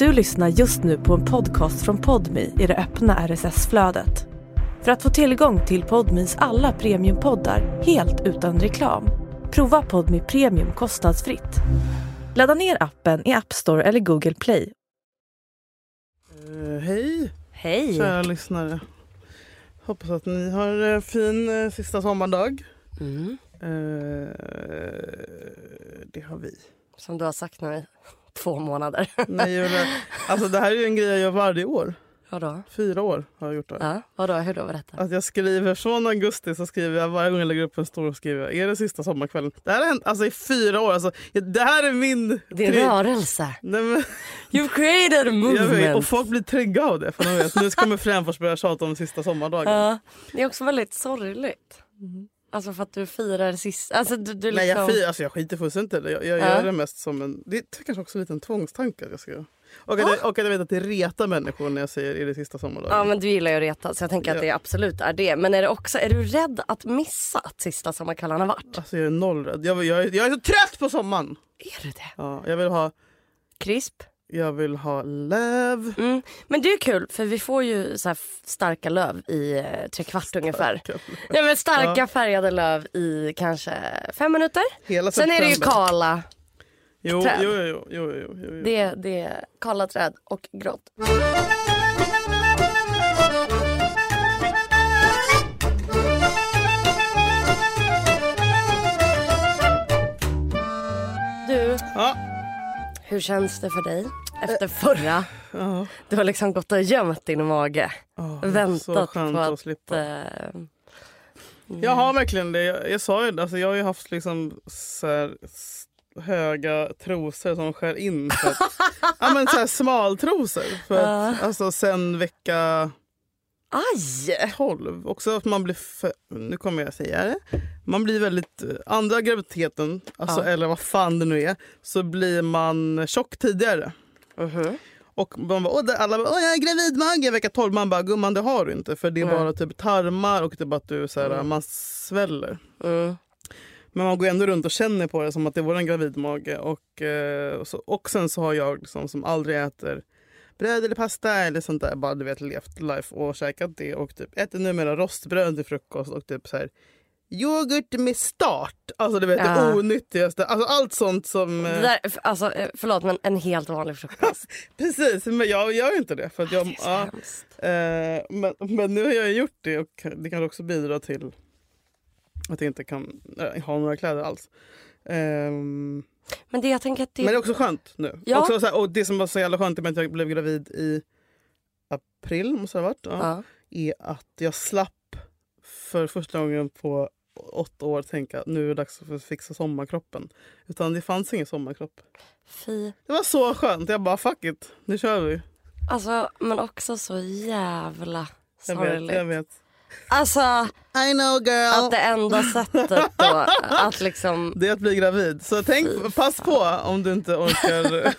Du lyssnar just nu på en podcast från Podmi i det öppna RSS-flödet. För att få tillgång till Podmis alla premiumpoddar helt utan reklam, prova Podmi Premium kostnadsfritt. Ladda ner appen i App Store eller Google Play. Eh, hej Hej! kära lyssnare. Hoppas att ni har en fin eh, sista sommardag. Mm. Eh, det har vi. Som du har sagt nu i två månader. Nej, Julia, alltså det här är en grej jag gör varje år. Vadå? Fyra år har jag gjort det. Ja, vadå? Hur då? Berätta. Att jag skriver från augusti så skriver jag varje gång jag lägger upp en story skriver jag är det sista sommarkvällen. Det här har hänt alltså, i fyra år. Alltså, det här är min... Din tri- rörelse. Nej, men, You've created a jag vet, och movement. folk blir trygga av det. För de vet, nu kommer Fränfors börja tjata om sista sommardagen. Ja, det är också väldigt sorgligt. Alltså för att du firar sist... Alltså du, du liksom... Nej jag, fi- alltså jag skiter fullständigt i det. Jag, jag Ja. gör det mest som en... Det är kanske också en liten tvångstanke att jag ska. Och att, jag, och att jag vet att det retar människor när jag säger är det sista sommardagen. Ja men du gillar ju att reta så jag tänker att Ja. det absolut är det. Men är det också, är du rädd att missa att sista sommarkvällen har varit? Alltså jag är nollrädd. Jag, jag, är- jag är så trött på sommaren! Är du det? Ja, jag vill ha, Krisp? Jag vill ha löv. Mm. Men det är kul för vi får ju så starka löv i eh, tre kvart ungefär. Ja, men starka Ja. färgade löv i kanske fem minuter. Hela Sen är det ju kala. Jo, träd. jo, jo, jo, jo, jo. Det, det är kala träd och grått. Du, Ja, hur känns det för dig efter förra? ja. Du har liksom gått och gömt din mage. Oh, Väntat på att, att... slippa. eh, Jag har verkligen det. Jag, jag sa ju det. Alltså, jag har ju haft liksom så här, höga trosor som skär in. För att, ja, men så här smaltrosor. För att, alltså sen vecka Aj! 12. Också att man blir, för, nu kommer jag säga det, man blir väldigt, eh, andra graviditeten, alltså, Ja. eller vad fan det nu är, så blir man tjock tidigare. Mhm. Och man bara, åh, alla bara, åh jag är gravidmage vecka 12. Man bara, gumman det har du inte. För det är Nej. bara typ tarmar och typ att du så här, man sväller. Mm. Men man går ändå runt och känner på det som att det var en gravidmage. Och, eh, och, så, och sen så har jag liksom, som aldrig äter bröd eller pasta eller sånt där. Bara du vet levt life och käkat det. Och typ äter numera rostbröd till frukost och typ så här yoghurt med start. Alltså du vet Ja. det onyttigaste. Alltså allt sånt som... Det Eh, där, alltså, eh, förlåt men en helt vanlig frukost. precis, men jag gör inte det. För att jag, Det är så ja, hemskt. eh, men, men nu har jag gjort det och det kan också bidra till att jag inte kan eh, ha några kläder alls. Ehm, Men det jag tänker att det... Men det är också skönt nu. Ja. Också så här, och det som var så jävla skönt med att jag blev gravid i april, måste det ha varit, ja, ja. är att jag slapp för första gången på åtta år tänka nu är det dags att fixa sommarkroppen. Utan det fanns ingen sommarkropp. Fy. Det var så skönt. Jag bara fuck it, nu kör vi. Alltså men också så jävla Jag vet, sorgligt. jag vet. Alltså I know girl. att det enda sättet då att liksom... Det är att bli gravid. Så tänk, Fy pass på om du inte orkar.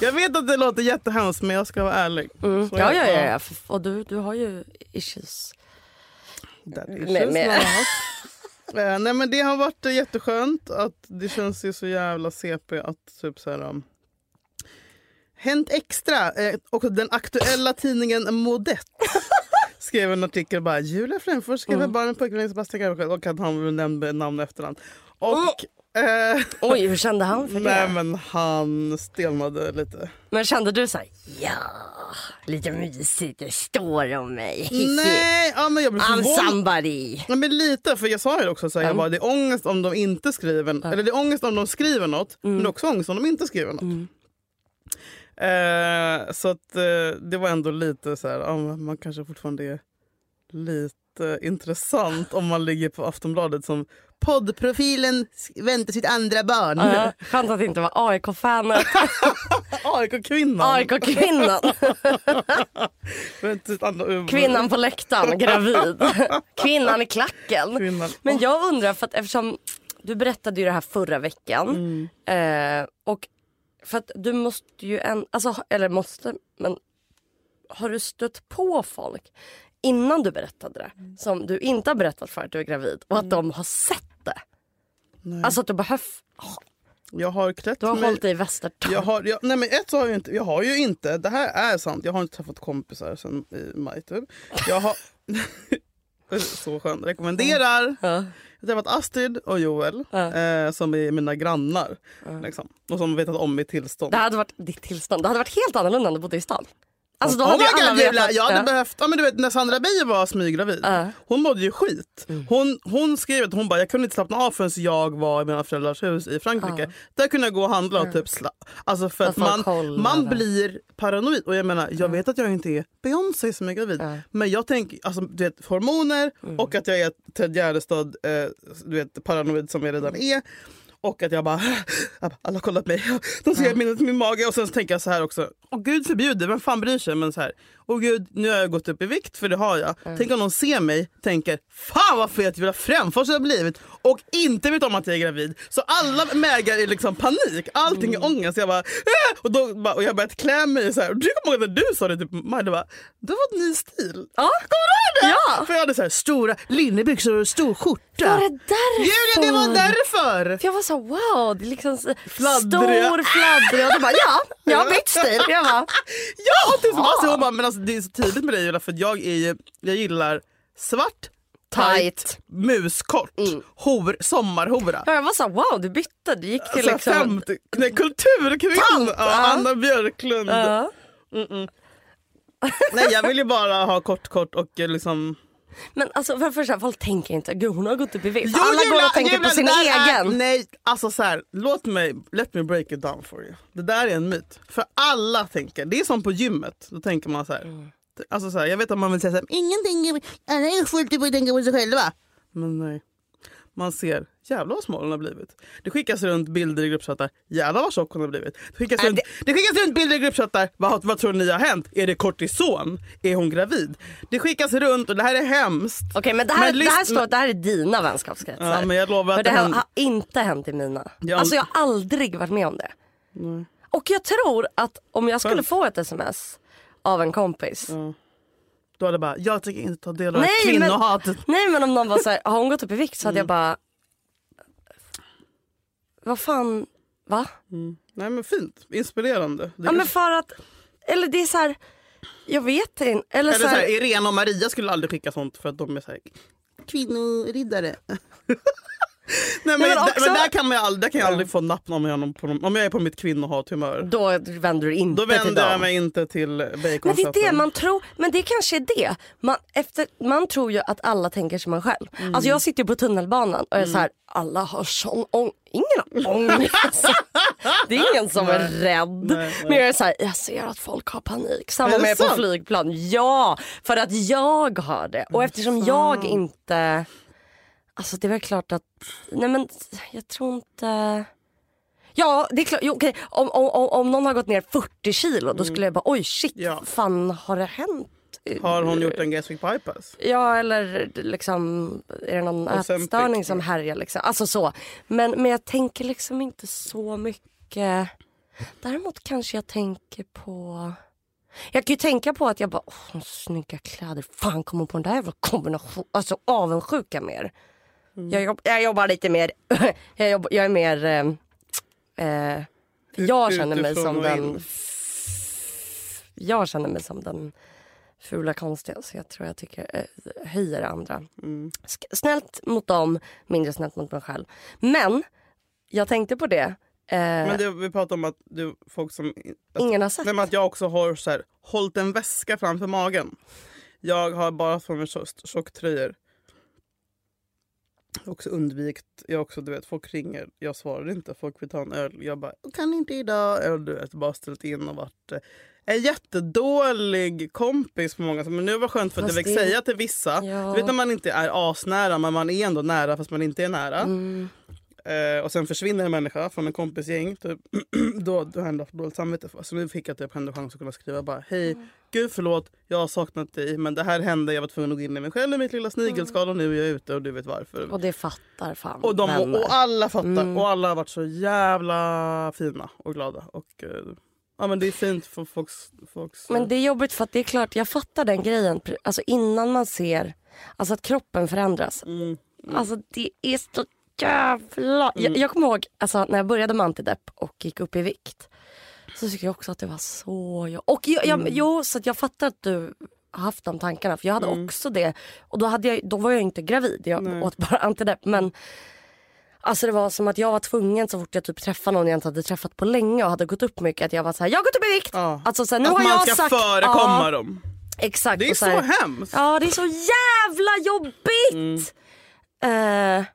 jag vet att det låter jättehemskt men jag ska vara ärlig. Mm. Ja, ja, ja, ja. Och du, du har ju issues. That med- not. Eh, nej men det har varit jätteskönt. Att det känns ju så jävla CP att typ så här... Um, Hänt Extra eh, och den aktuella tidningen Modett skrev en artikel bara Julia Fränfors skriver Mm. barn med pojkvän Sebastian och att han nämnde namn och efternamn. Och... Eh, Oj, hur kände han för nej det? men han stelnade lite. Men kände du så här, ja, lite mysigt, det står om mig. Nej, ja, men jag blev I'm förvånad. somebody. Ja, men lite, för jag sa ju också så här, jag Mm. bara, det är ångest om de inte skriver, eller det är ångest om de skriver något, men det är också ångest om de inte skriver något. Mm. Eh, så att eh, det var ändå lite så här, ja, man kanske fortfarande är lite intressant om man ligger på Aftonbladet som poddprofilen väntar sitt andra barn. Ja, skönt att det inte var AIK-fanet, AIK-kvinnan. AIK-kvinnan. Kvinnan på läktaren, gravid. Kvinnan i klacken. Kvinnan. Men jag undrar, för att eftersom du berättade ju det här förra veckan. Eh, och för att du måste ju, en, alltså, eller måste, men har du stött på folk innan du berättade det som du inte har berättat för att du är gravid och att de har sett det? Nej. Alltså att du behöver... Jag har klätt Du har mig. hållit dig i västertorp. Jag har, jag, nej men ett så har jag inte, jag har ju inte, det här är sant, jag har inte träffat kompisar sen i maj typ. Jag har, så skönt, rekommenderar. Ja. Jag har träffat Astrid och Joel Ja. eh, som är mina grannar. Liksom, och som vetat om mitt tillstånd. Det hade varit ditt tillstånd. Det hade varit helt annorlunda om du bodde i stan. Alltså då Oh hade ju my alla God, jag hade behövt, ja, men du vet, när Sandra Beijer var smyggravid. Mm. hon mådde ju skit. Hon, hon skrev att hon bara, jag kunde inte slappna av förrän jag var i mina föräldrars hus i Frankrike. Där kunde jag gå och handla och typ sla- Alltså för Att att man, man blir paranoid. Och jag menar, jag vet att jag inte är Beyoncé som är gravid. Men jag tänker, alltså du vet hormoner Mm. och att jag är Ted Gärdestad, eh, du vet paranoid som jag redan är. Och att jag bara, alla har kollat mig, de ser min, min mage. Och sen så tänker jag så här också, åh gud förbjude, vem fan bryr sig? Men så här, åh gud nu har jag gått upp i vikt för det har jag. Tänk om någon ser mig tänker, fan vad fet Julia Fränfors har blivit och inte vet om att jag är gravid. Så alla mägar är liksom panik, allting är ångest. Jag bara, äh! och, då, bara, och jag börjat klä mig så här. Du kommer ihåg när du sa det, typ, Majda bara, du har fått ny stil. Ja. Kommer du ihåg det? Ja. För jag hade så här, stora linnebyxor och stor skjorta. Var det därför? Julia det var därför! För jag var så wow, det är liksom Fladdriga. stor fladdrig och du bara ja, jag har bytt stil. Jag bara, Ja, och typ alltså, hon bara, men alltså, det är så tydligt med dig Julia för jag, är ju, jag gillar svart, tight, muskort, hor, sommarhora. ja, jag var så wow du bytte, du gick till Alltså, liksom. 50, nej, kulturkvinna! Ja, Anna Björklund. Ja. Nej, jag vill ju bara ha kort kort och eh, liksom... Men alltså för första, folk tänker inte gud hon har gått upp i vikt. Alla går Julia, och tänker Julia, på sin egen. Är, nej, alltså så här, låt mig, let me break it down for you. Det där är en myt. För alla tänker, det är som på gymmet. Då tänker man så här. Mm. Alltså så här, jag vet att man vill säga så här, ingenting, alla är fullt upp att tänka på sig själva. Men nej. Man ser, jävlar vad smal hon har blivit. Det skickas runt bilder i gruppchattar, jävlar vad tjock hon har blivit. Det skickas, Äh, runt, det skickas runt bilder i gruppchattar, vad, vad tror ni har hänt? Är det kortison? Är hon gravid? Det skickas runt och det här är hemskt. Okej men det här, Men det här står att det här är dina vänskapskretsar. Ja, men jag lovar För att det det händer- har inte hänt i mina. Jag- Alltså jag har aldrig varit med om det. Och jag tror att om jag skulle få ett sms av en kompis. Då hade bara, jag tänker inte ta del av Nej, här men- kvinnohatet. Nej men om någon var såhär, har hon gått upp i vikt? Så hade Mm. jag bara, vad fan, va? Nej men fint, inspirerande. Det Ja men för att, eller det är så här, jag vet inte. Eller, Eller så så här, Irene och Maria skulle aldrig skicka sånt för att de är så här, kvinnoriddare. Nej, men, men där- också- men där kan, aldrig, där kan jag aldrig få napp om jag, på om jag är på mitt kvinnohathumör. då vänder du inte Då till vänder jag dem. mig inte till Men det är det man tror, men det kanske är det. Man, efter, man tror ju att alla tänker som man själv. Mm. Alltså jag sitter ju på tunnelbanan och är så här, alla har sån ång Ingen har ångest. det är ingen som är rädd. nej, Men jag är så här, jag ser att folk har panik. Samma med på flygplan. Ja, för att jag har det. Och eftersom jag inte... Alltså det är väl klart att, nej men jag tror inte... Ja, det är klart. Jo, okej. Om, om, om, någon har gått ner 40 kilo då skulle jag bara oj shit, Ja. fan har det hänt? Har hon gjort en gastric bypass? Ja eller liksom är det någon ätstörning som härjar liksom. Alltså så. Men, men jag tänker liksom inte så mycket. Däremot kanske jag tänker på jag kan ju tänka på att jag bara, åh, snygga kläder, fan kommer hon på den där jävla kombinationen, alltså avundsjuka mer. Mm. Jag, jobb, jag jobbar lite mer, jag, jobb, jag är mer, eh, eh, jag känner mig som den, jag känner mig som den fula konstiga så jag tror jag tycker eh, höjer andra. Mm. Snällt mot dem, mindre snällt mot mig själv. Men jag tänkte på det, eh, Men det, vi pratar om att det, folk som... Att, ingen har sett. nej, men att jag också har så här, hållit en väska framför magen. Jag har bara på mig tjock- tjocktröjor. Jag också undvikit, jag också, du vet, folk ringer, jag svarar inte, folk vill ta en öl. Jag bara, kan inte idag. Eller du vet, bara ställt in och varit eh, en jättedålig kompis på många. Men nu var det skönt för att jag Fast fick det- säga till vissa. Ja. Du vet när man inte är asnära men man är ändå nära fast man inte är nära. Mm. Eh, och sen försvinner en människa från en kompisgäng. Typ, då, då har jag haft dåligt samvete för. Så nu fick jag typ ändå chans att kunna skriva bara hej, Mm. gud förlåt, jag har saknat dig men det här hände, jag var tvungen att gå in i mig själv i mitt lilla snigelskal och nu är jag ute och du vet varför. Och det fattar fan Och, de, vänner. och alla fattar Mm. och alla har varit så jävla fina och glada. Och, eh, ja, men det är fint för folks... folks Men det är jobbigt för att det är klart, jag fattar den grejen. Alltså innan man ser alltså att kroppen förändras. mm, Alltså det är så jävla... Jag, jag kommer ihåg alltså, när jag började med antidepp och gick upp i vikt. Så tycker jag också att det var så... jobbigt. Och jag, jag, jo, så jag fattar att du har haft de tankarna. För jag hade också det. Och då, hade jag, då var jag inte gravid. Jag åt bara antidepp. Men Alltså det var som att jag var tvungen så fort jag typ träffade någon jag inte hade träffat på länge och hade gått upp mycket att jag var så här, jag har gått upp i vikt. Ja. Alltså, så här, nu att har man jag ska sagt, förekomma ja, dem. Exakt. Det är så, här, hemskt. Ja det är så jävla jobbigt. Mm. Eh,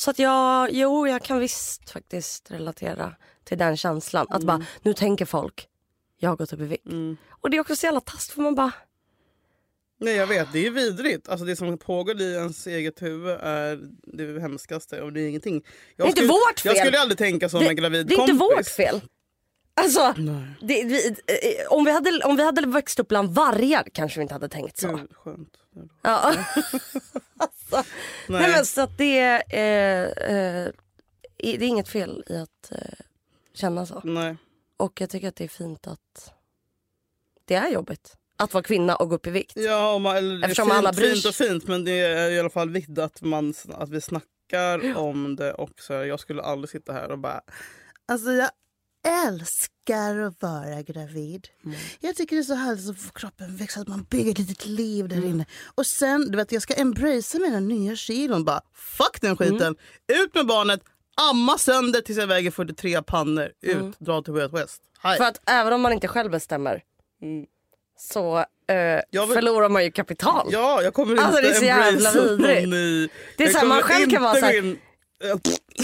så att jag, jo jag kan visst faktiskt relatera till den känslan. Att bara, nu tänker folk, jag har gått upp i vikt. Mm. Och det är också så jävla taskigt för man bara, Nej jag vet, det är vidrigt. Alltså det som pågår i ens eget huvud är det hemskaste och det är ingenting. Jag Det är inte skulle, vårt Jag fel. skulle aldrig tänka som en gravid det är kompis. inte vårt fel. Alltså, det, vi, eh, om, vi hade, om vi hade växt upp bland vargar kanske vi inte hade tänkt så. Gud, skönt. Ja. alltså, nej. Nej. men så att det, är, eh, eh, det är inget fel i att eh, känna så. Nej. Och jag tycker att det är fint att det är jobbigt att vara kvinna och gå upp i vikt. Ja, man, eller, Eftersom fint, alla bryr fint och fint men det är i alla fall viktigt att, man, att vi snackar om det också. Jag skulle aldrig sitta här och bara... Alltså jag älskar att vara gravid. Jag tycker det är så härligt att få kroppen växa, att man bygger ett litet liv där inne. Och sen, du vet, jag ska embracea mina nya kilon. Bara, fuck den skiten! Ut med barnet, amma sönder tills jag väger 43 pannor. Ut, dra till Way Out West. Hej. För att även om man inte själv bestämmer Mm. så eh, vill- förlorar man ju kapital. Ja, jag kommer inte Alltså, det är så jävla vidrigt. ny. Det är Jag så här, man själv kan vara inte så här- gå in-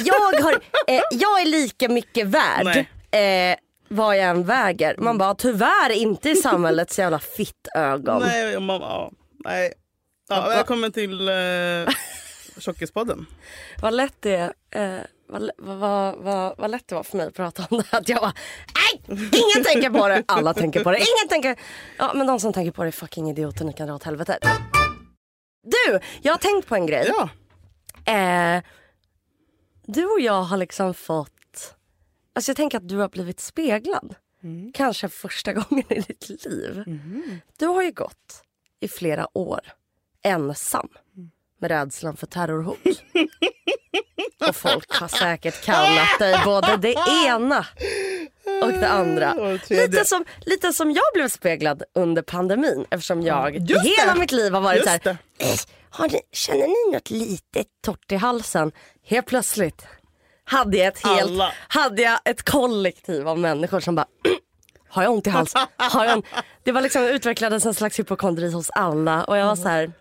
Jag, har, eh, jag är lika mycket värd eh, vad jag än väger. Man bara tyvärr inte i samhällets jävla fittögon. Nej, mamma, ja, nej. Ja, välkommen till eh, Tjockispodden. Vad lätt det. Eh, vad, vad, vad, vad lätt det var för mig att prata om det. Att jag bara, nej, ingen tänker på det. Alla tänker på det. Ingen tänker. Ja, men de som tänker på det är fucking idioter. Ni kan dra åt helvete. Du, jag har tänkt på en grej. Ja. Eh, du och jag har liksom fått... Alltså jag tänker att du har blivit speglad. Kanske första gången i ditt liv. Du har ju gått i flera år ensam med rädslan för terrorhot. och folk har säkert kallat dig både det ena och det andra. Och. Lite som, lite som jag blev speglad under pandemin eftersom jag Just hela det. mitt liv har varit Just så här, det. "Eh, har ni, känner ni något litet torrt i halsen? Helt plötsligt hade jag ett helt, Alla. hade jag ett kollektiv av människor som bara har jag ont i halsen? Har jag en... Det var liksom utvecklades en slags hypokondri hos alla och jag var så här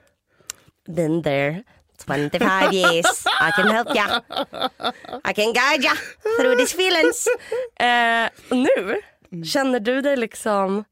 been there 25 years I can help ya I can guide ya through these feelings. Eh, nu känner du dig liksom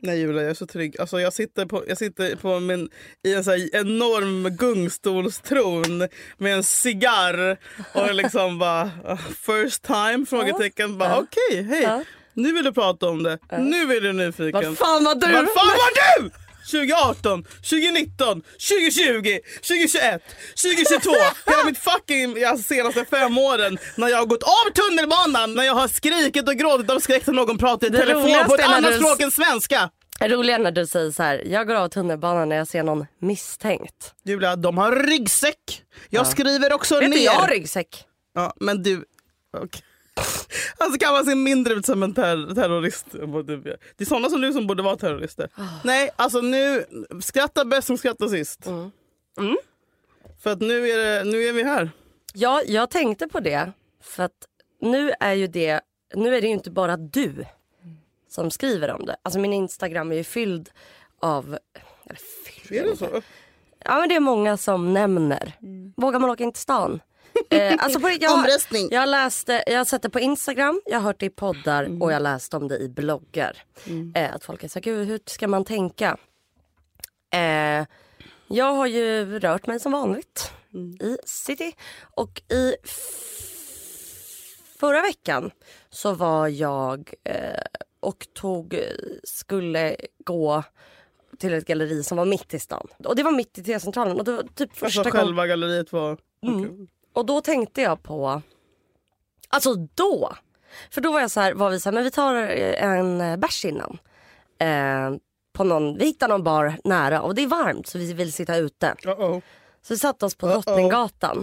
Nej Julia, jag är så trygg. Alltså, jag sitter, på, jag sitter på min, i en så enorm gungstolstron med en cigarr och liksom bara uh, first time? Frågetecken. Bara, Ja. Okej, hej. Ja. Nu vill du prata om det. Nu är du nyfiken. vad fan var du? Vad fan var du? 2018, 2019, 2020, 2021, 2022. Hela mitt fucking alltså, senaste fem åren när jag har gått av tunnelbanan, när jag har skrikit och gråtit av skräck när någon pratar i Det telefon på roligaste ett är annat språk än svenska. Roligare när du säger så här, jag går av tunnelbanan när jag ser någon misstänkt. Julia, de har ryggsäck. Jag skriver också Vet ner. du, jag har ryggsäck. Ja, men du... okej. Alltså kan man se mindre ut som en ter- terrorist? Det är sådana som du som borde vara terrorister. Ah. Nej, alltså nu... Skratta bäst som skrattar sist. Mm. För att nu är, det, nu är vi här. Ja, jag tänkte på det. För att nu är ju det, nu är det ju inte bara du som skriver om det. Alltså min Instagram är ju fylld av, eller fylld, Är det så? ja men det är många som nämner. Vågar man åka in till stan? Eh, alltså på, jag, Omröstning. jag, läste, jag har sett det på Instagram, jag har hört det i poddar och jag har läst om det i bloggar. Eh, att folk är så gud hur ska man tänka? Eh, jag har ju rört mig som vanligt i city och i förra veckan så var jag eh, och tog, skulle gå till ett galleri som var mitt i stan. Och det var mitt i T-centralen och det var typ första Alltså själva galleriet var... Mm. Okej. Och då tänkte jag på, alltså då. För då var jag så här, var vi så här, men vi tar eh, en eh, bärs innan. Eh, på någon, vi hittar någon bar nära och det är varmt så vi vill sitta ute. Uh-oh. Så vi satte oss på Drottninggatan.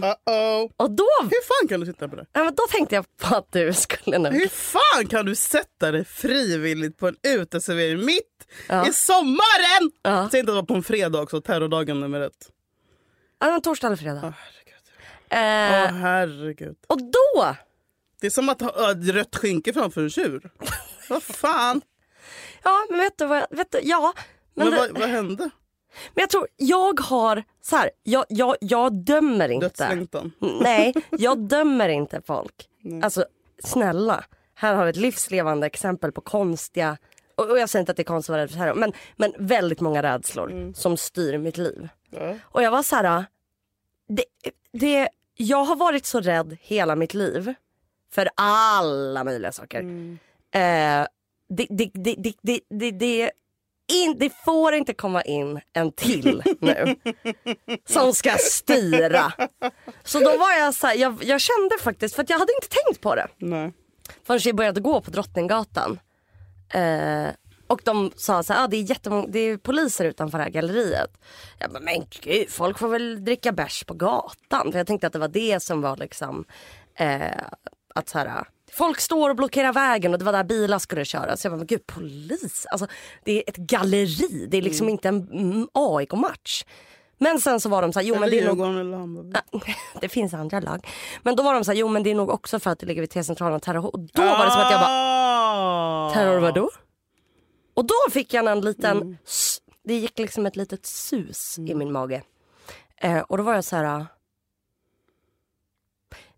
Och då, Hur fan kan du sitta på det? ja, men då tänkte jag på att du skulle nog... Hur fan kan du sätta dig frivilligt på en uteservering mitt Ja. i sommaren? Ja. Säg inte att det var på en fredag också, terrordagen nummer ett. Ja, torsdag eller fredag. Åh. Eh, Åh herregud. och då, Det är som att ha ett rött skynke framför en tjur. Vad fan? ja men vet du vad, vet du, ja. Men, Men det, vad, vad hände? men jag tror, jag har, så här, jag, jag, jag dömer inte. Dödslängtan? Nej, jag dömer inte folk. Alltså snälla, här har vi ett livslevande exempel på konstiga, och och jag säger inte att det är konstigt att vara rädd för terror, men, men väldigt många rädslor som styr mitt liv. Ja. Och jag var så här, det, det, jag har varit så rädd hela mitt liv för alla möjliga saker. Eh, det, det, det, det, det, det, det, in, det får inte komma in en till nu som ska styra. Så då var jag så här, jag, jag kände faktiskt, för att jag hade inte tänkt på det Nej. förrän jag började gå på Drottninggatan. Eh, och de sa så här, ah, det, är jättemånga, det är poliser utanför det här galleriet. Jag bara, men gud, folk får väl dricka bärs på gatan. För jag tänkte att det var det som var liksom, eh, att så här, folk står och blockerar vägen och det var där bilar skulle köra. Så jag bara, men gud polis, alltså det är ett galleri, det är liksom inte en mm, AIK-match. Men sen så var de så här, jo men det är nog det finns andra lag. Men då var de så här, jo men det är nog också för att det ligger vid T-centralen och terror. Och då var det som att jag bara, bara... terror vadå? Och då fick jag en liten, s- det gick liksom ett litet sus i min mage. Eh, och då var jag så här,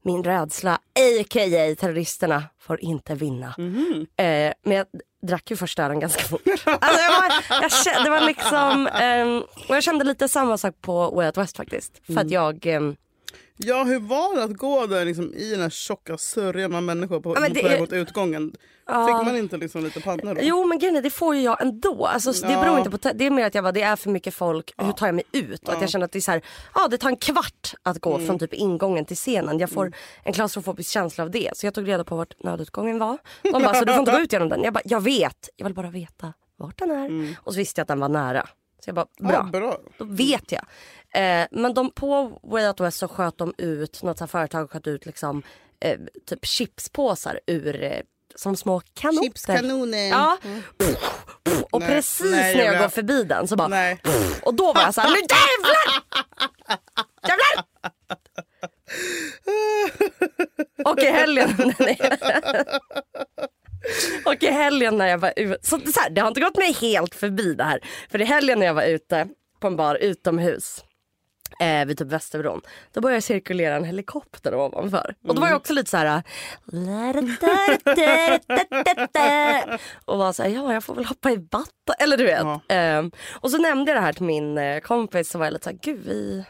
min rädsla, a.k.a. terroristerna, får inte vinna. Eh, men jag drack ju första ölen ganska fort. Alltså jag var, jag kände, det var liksom, ehm, och jag kände lite samma sak på Way Out West faktiskt. För att jag, ehm, Ja, hur var det att gå där liksom, i den här tjocka sörjan av människor på, Ja, men det på väg är- mot utgången? Ja. Fick man inte liksom lite panna då? Jo men grejen det får ju jag ändå. Alltså, så Det Ja. beror inte på, det är mer att jag bara, det är för mycket folk, hur tar jag mig ut? Och att jag känner att det är så här, ja det tar en kvart att gå Mm. från typ ingången till scenen. Jag får en klaustrofobisk känsla av det. Så jag tog reda på vart nödutgången var. De bara, så du får inte gå ut genom den. Jag bara, jag vet, jag vill bara veta vart den är. Och så visste jag att den var nära. Så jag bara, bra. Mm. Ja, bra. Då vet jag. Eh, men de, på Way Out West så sköt de ut, något här företag sköt ut liksom, eh, typ chipspåsar ur, eh, som små kanoter. Chipskanoner. Ja. Och Nej, precis nej, när jag går förbi den så bara, Nej. och då var jag så här, nu jävlar! Jävlar! Och i helgen i helgen när jag var ute, så, så här, det har inte gått mig helt förbi det här. För i helgen när jag var ute på en bar utomhus eh, vid typ Västerbron. Då började cirkulera en helikopter ovanför. Och då var jag också lite så här. Och var så här, ja jag får väl hoppa i vatten. Eller du vet. Ja. Eh, och så nämnde jag det här till min eh, kompis så var jag lite så här, gud vi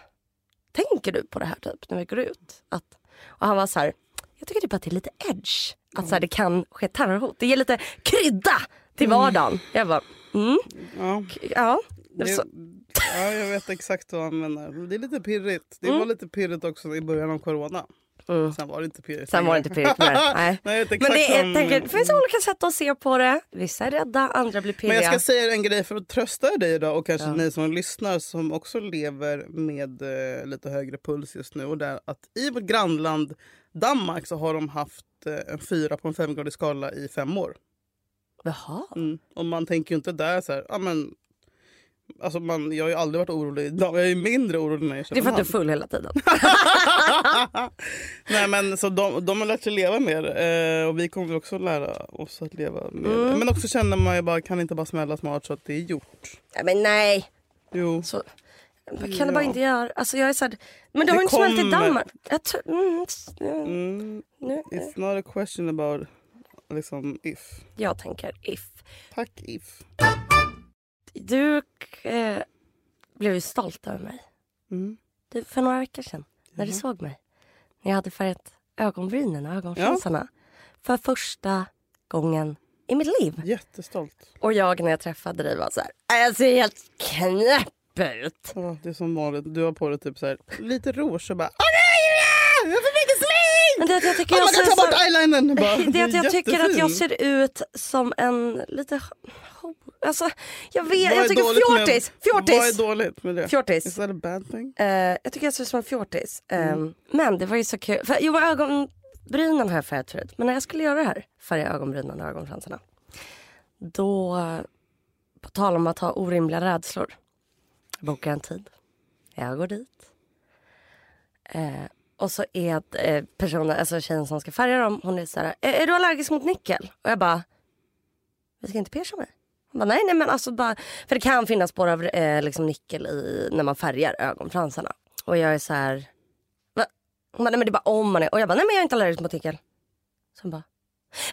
tänker du på det här typ när vi går ut? Att, och han var så här, jag tycker typ att det är lite edge. Att så här, det kan ske terrorhot. Det ger lite krydda till vardagen. Jag bara, mm, Ja. ja. Det, ja, jag vet exakt vad han menar. Det är lite pirrigt. Det Mm. var lite pirrigt också i början av corona. mm. Sen var det inte pirrigt. Sen var det inte pirrigt mer. Nej. Nej, Men det, är, som- tänker, det finns olika sätt att se på det. Vissa är rädda, andra blir Men jag pirriga. ska säga en grej för att trösta dig idag och kanske Ja. ni som lyssnar som också lever med eh, lite högre puls just nu. Och det är att I vårt grannland Danmark så har de haft eh, en fyra på en femgradig skala i fem år. Jaha. Mm. Och man tänker ju inte där så här, ja men Alltså man, jag har ju aldrig varit orolig. Jag är ju mindre orolig när jag Det är för att du är full hela tiden. Nej men så de, de har lärt sig leva mer eh, och vi kommer väl också lära oss att leva mer. Mm. Men också känner man ju bara, kan inte bara smälla smart så att det är gjort. Nej, men nej. Jo. Så, man kan det Ja. bara inte göra. Alltså jag är så här, men du Det har inte smält i. Danmark. Jag mm, Mm, nu, it's not a question about liksom if. jag tänker if. Tack if. Du eh, blev ju stolt över mig. Mm. Du, för några veckor sedan när du Ja. såg mig. När jag hade färgat ögonbrynen och ögonfransarna. För första gången i mitt liv. Jättestolt. Och jag när jag träffade dig var så här. "Äh, jag ser helt knäpp ut. Ja, det är som vanligt. Du har på dig typ så här, lite rouge och bara Åh nej! Jag får smink! Men det är att jag tycker Oh jag God, ser ta bort så... eyelinern! Bara, Det är att jag tycker att jag ser ut som en lite Alltså, jag vet, jag tycker med- fjortis, Vad är fjortis, dåligt med det? fjortis. Is that a bad thing? Eh, jag tycker jag ser ut som en fjortis. Eh, Mm. Men det var ju så kul. För, jo, ögonbrynen har jag färgat förut. Men när jag skulle göra det här, färga ögonbrynen och ögonfransarna. Då, på tal om att ha orimliga rädslor. Bokar en tid. Jag går dit. Eh, och så är eh, personen, alltså tjejen som ska färga dem, hon är så här, är, är du allergisk mot nickel? Och jag bara, vi ska inte pierca mig. Hon bara, nej, nej men alltså bara, för det kan finnas spår av eh, liksom nickel i, när man färgar ögonfransarna. Och jag är så här, va? Hon bara, nej men det är bara om man är, och jag bara, nej men jag är inte allergisk mot nickel. Så hon bara,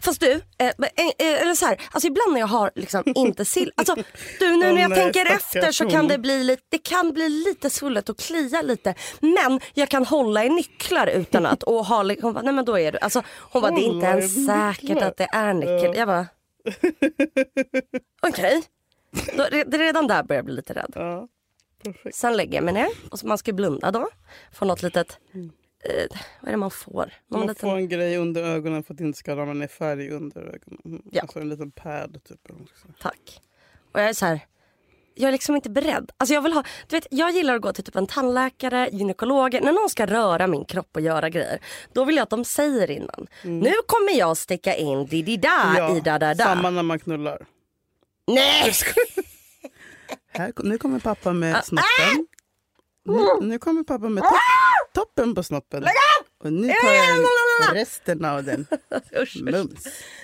Fast du, eh, eh, eh, eller så här, alltså ibland när jag har liksom inte sill... Alltså, du nu när jag tänker efter så kan det bli lite, det kan bli lite svullet och klia lite. Men jag kan hålla i nycklar utan att och ha, hon bara, nej men då är du, alltså hon bara det är inte ens säkert att det är nickel. Jag bara, okej. Då- re- Redan där börjar jag bli lite rädd. Sen lägger jag mig ner och så man ska blunda då. Få något litet, eh, vad är det man får? Någon Man liten, får en grej under ögonen för att det inte ska ramla ner färg under ögonen. Mm. Ja. Alltså en liten pad typ. Tack. Och jag är så här, jag är liksom inte beredd. Alltså jag, vill ha, du vet, jag gillar att gå till typ en tandläkare, gynekologer. När någon ska röra min kropp och göra grejer. Då vill jag att de säger innan. Nu kommer jag sticka in di-di-da i da-da-da. samma när man knullar. Nej! Här, nu kommer pappa Ah, med snoppen. Nu, nu kommer pappa med topp, toppen på snoppen. Och nu tar jag resten av den. Usch, usch. Nej, Mums.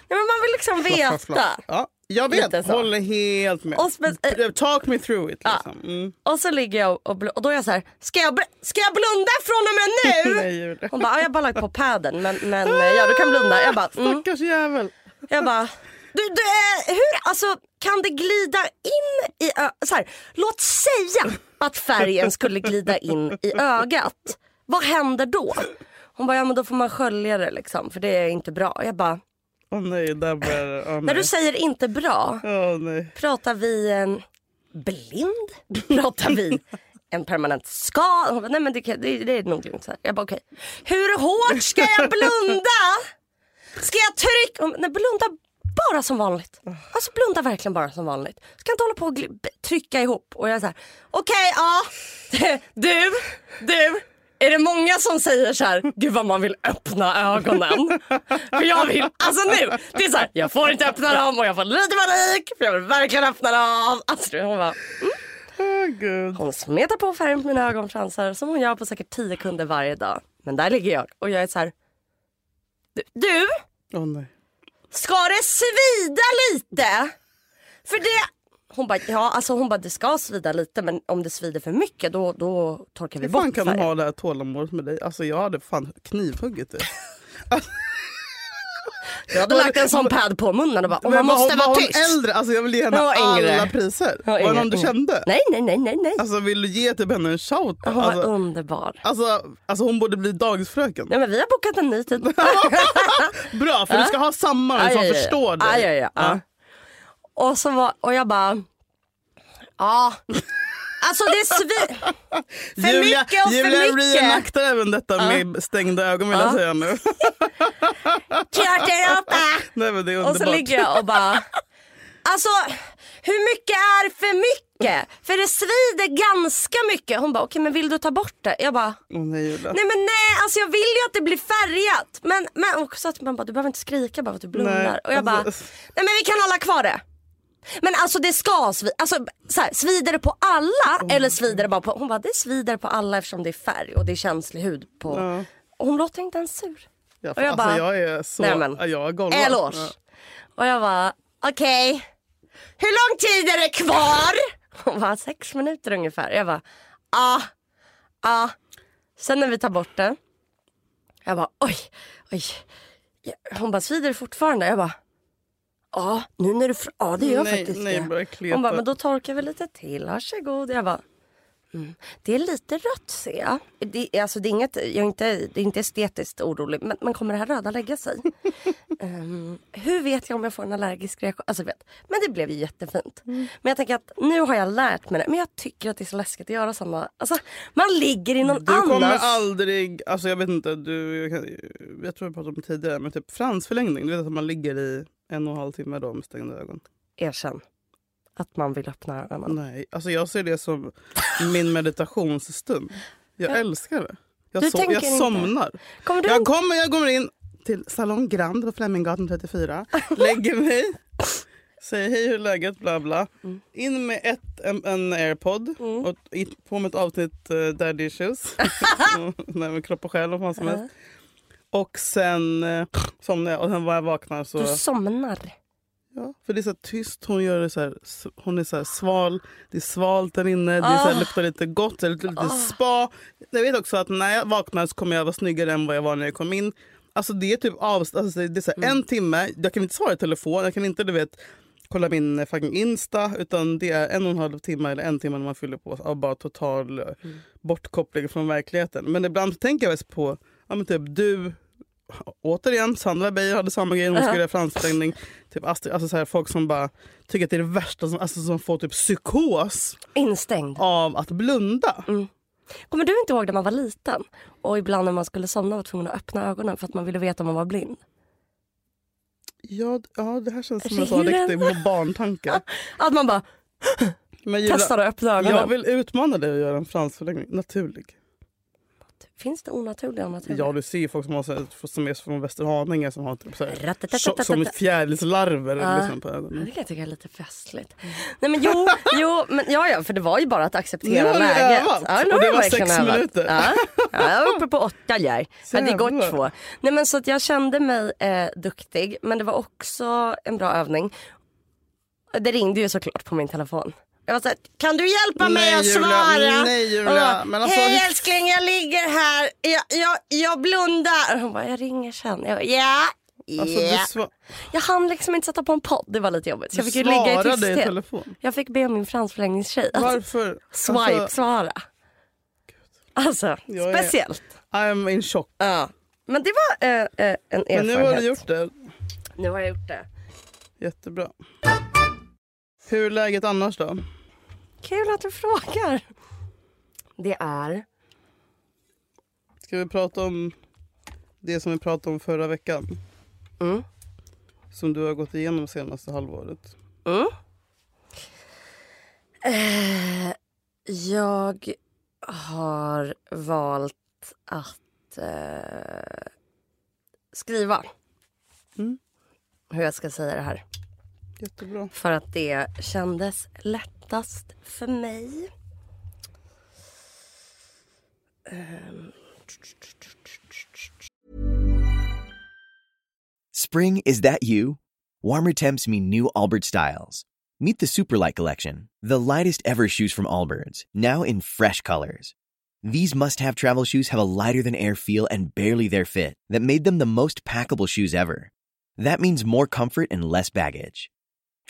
men man vill liksom veta. fluff, fluff. Ja, jag vet, håller helt med. Och spe- eh, Talk me through it. Liksom. Mm. Och så ligger jag och, och då är jag så här, ska jag, ska jag blunda från och med nu? Nej. Hon bara, "Ja, jag har bara lagt på padden men, men eh, ja du kan blunda. Jag bara, mm. Stackars jävel. Jag bara, du, du, eh, hur, alltså kan det glida in i så här, Låt säga att färgen skulle glida in i ögat. Vad händer då? Hon bara, ja men då får man skölja det liksom för det är inte bra. Jag bara, Åh nej, där börjar. Åh, när du säger inte bra, nej. pratar vi eh, blind? Pratar vi en permanent skada? Hon bara, nej men det, kan- det, det är nog lugnt. Så här. Jag bara, okej. Hur hårt ska jag blunda? Ska jag trycka? Nej, blunda bara som vanligt. Alltså blunda verkligen bara som vanligt. Ska inte hålla på och trycka ihop. Och jag är så här, okej ja. Du, du. Är det många som säger så här, gud vad man vill öppna ögonen. För jag vill, alltså nu, det är så här, jag får inte öppna dem och jag får lite panik för jag vill verkligen öppna dem. Alltså hon bara, Åh gud. hon smetar på färgen på mina ögonfransar som hon gör på säkert tio kunder varje dag. Men där ligger jag och jag är så här, du, nej. Ska det svida lite? För det... Hon bara, ja alltså hon bara det ska svida lite men om det svider för mycket då, då torkar vi Hur fan bort kan de färgen. ha det här tålamodet med dig? Alltså jag hade fan knivhuggit dig. Jag hade lagt en sån pad på munnen och bara, och man var måste hon- vara var hon tyst. äldre? Alltså jag vill ge henne var alla priser. Var det någon du yngre. kände? Nej nej nej nej nej. Alltså vill du ge typ henne en shout? Hon var Alltså, underbar. alltså, alltså hon borde bli dagisfröken. Nej men vi har bokat en ny tid. Bra, för du ska ha samma som förstår dig. Aj, aj. Ja. Och, så var, och jag bara, ja. Alltså det svir... För Julia, mycket och Julia för mycket. reenaktar även detta med stängda ögon vill jag Ja. säga nu. Klart upp. Nej, men det är Och så ligger jag och bara, alltså hur mycket är för mycket? För det svider ganska mycket. Hon bara, okej men vill du ta bort det? Jag bara, Åh nej Julia. nej men nej alltså jag vill ju att det blir färgat. Men, men och så att man bara, du behöver inte skrika bara för att du blundar. Nej, och jag bara, alltså- nej men vi kan hålla kvar det. Men alltså det ska svida, alltså, så här, svider det på alla eller svider det bara på, hon bara det svider på alla eftersom det är färg och det är känslig hud på. Ja. Och hon låter inte ens sur. Jag, och jag alltså, bara, jag är så... nej, men, jag är golvad. Eloge. Ja. Och jag bara, okej. Hur lång tid är det kvar? Hon bara, sex minuter ungefär. Jag bara, ja, ja. Sen när vi tar bort det. Jag bara, oj, oj. Hon bara, svider det fortfarande? Jag bara, ja, nu när du Ja, det gör Nej, faktiskt nej, det. Hon bara, men då torkar vi lite till. Varsågod. Jag bara, mm. Det är lite rött ser jag. Det, är- alltså, det, är inget, jag är inte, det är inte estetiskt orolig. Men, men kommer det här röda lägga sig? Ehm, hur vet jag om jag får en allergisk reaktion? Alltså, vet. Men det blev ju jättefint. Mm. Men jag tänker att nu har jag lärt mig det. Men jag tycker att det är så läskigt att göra såna. Alltså, man ligger i någon Du kommer annans... aldrig, alltså jag vet inte, du, jag, jag tror vi pratade om det tidigare, men typ fransförlängning, du vet att man ligger i en och en halv timme då med stängda ögon. Erkänn. Att man vill öppna ögonen. Nej, alltså jag ser det som min meditationsstund. Jag älskar det. Jag, so jag somnar. Kommer Jag kommer, jag kommer in till Salong Grand på Fleminggatan 34. Lägger mig. Säger hej hur är läget bla bla. Mm. In med ett, en, en airpod. Och i- på med ett avsnitt uh, Daddy issues. Nej, med kropp och själ och vad som helst. Och sen uh, somnar jag och sen när jag vaknar så... Du somnar. Ja, för det är så tyst, hon, gör det så här, hon är så här sval, det är svalt där inne, det är så här, Ah. luktar lite gott, det luktar lite spa. Jag vet också att när jag vaknar så kommer jag vara snyggare än vad jag var när jag kom in. Alltså det är typ av, alltså det är så här, Mm. en timme, jag kan inte svara i telefon, jag kan inte du vet kolla min eh, fucking Insta utan det är en och en halv timme eller en timme när man fyller på av bara total eh, Mm. bortkoppling från verkligheten. Men ibland tänker jag på, ja men typ du Återigen, Sandra Beijer hade samma grej. Hon skulle göra fransprängning. Typ Astrid, alltså så här, folk som bara tycker att det är det värsta, som, alltså som får typ psykos Instängd. av att blunda. Kommer du inte ihåg när man var liten och ibland när man skulle somna var tvungen att öppna ögonen för att man ville veta om man var blind? Ja, ja, det här känns som en sån riktig barntanke. Att man bara testar att öppna ögonen. jag vill utmana dig att göra en fransförlängning. Naturlig. Finns det onaturliga och naturliga? Ja, du ser folk som, har, så här- som är från Västerhaninge som har typ så här, som fjärilslarver Ja. liksom, på ögonen. Det kan jag tycka är lite festligt. Nej men jo, jo men, ja, ja, för det var ju bara att Nu acceptera du läget. övat, Ja, nu och det jag var sex övat. minuter. Ja, ja, jag var uppe på åtta där. Men det går två. Nej men så att jag kände mig eh, duktig men det var också en bra övning. Det ringde ju såklart på min telefon. Jag var såhär, kan du hjälpa mig Nej, att Julia, svara? nej, Julia, bara, alltså, Hej älskling jag ligger här, jag, jag, jag blundar. Hon bara, jag ringer sen. Jag bara, ja. Alltså, du sva- Jag hann liksom inte sätta på en podd, det var lite jobbigt. Så jag fick ju ligga i svarade i tysthet. telefon. Jag fick be min fransförlängningstjej att Varför? swipe, Alltså, svara. Alltså, Jag är- speciellt. I'm in shock. Ja. Men det var eh, eh, en erfarenhet. Men nu har du gjort det. Nu har jag gjort det. Jättebra. Hur är läget annars då? Kul att du frågar. Det är... Ska vi prata om det som vi pratade om förra veckan? Mm. Som du har gått igenom senaste halvåret. Mm. Eh, jag har valt att eh, skriva. Mm. Hur jag ska säga det här. Jättebra. För att det kändes lättast för mig. Spring, is that you? Warmer temps mean new Allbirds styles. Meet the Superlight Collection, the lightest ever shoes from Allbirds, now in fresh colors. These must have travel shoes have a lighter than air feel and barely their fit that made them the most packable shoes ever. That means more comfort and less baggage.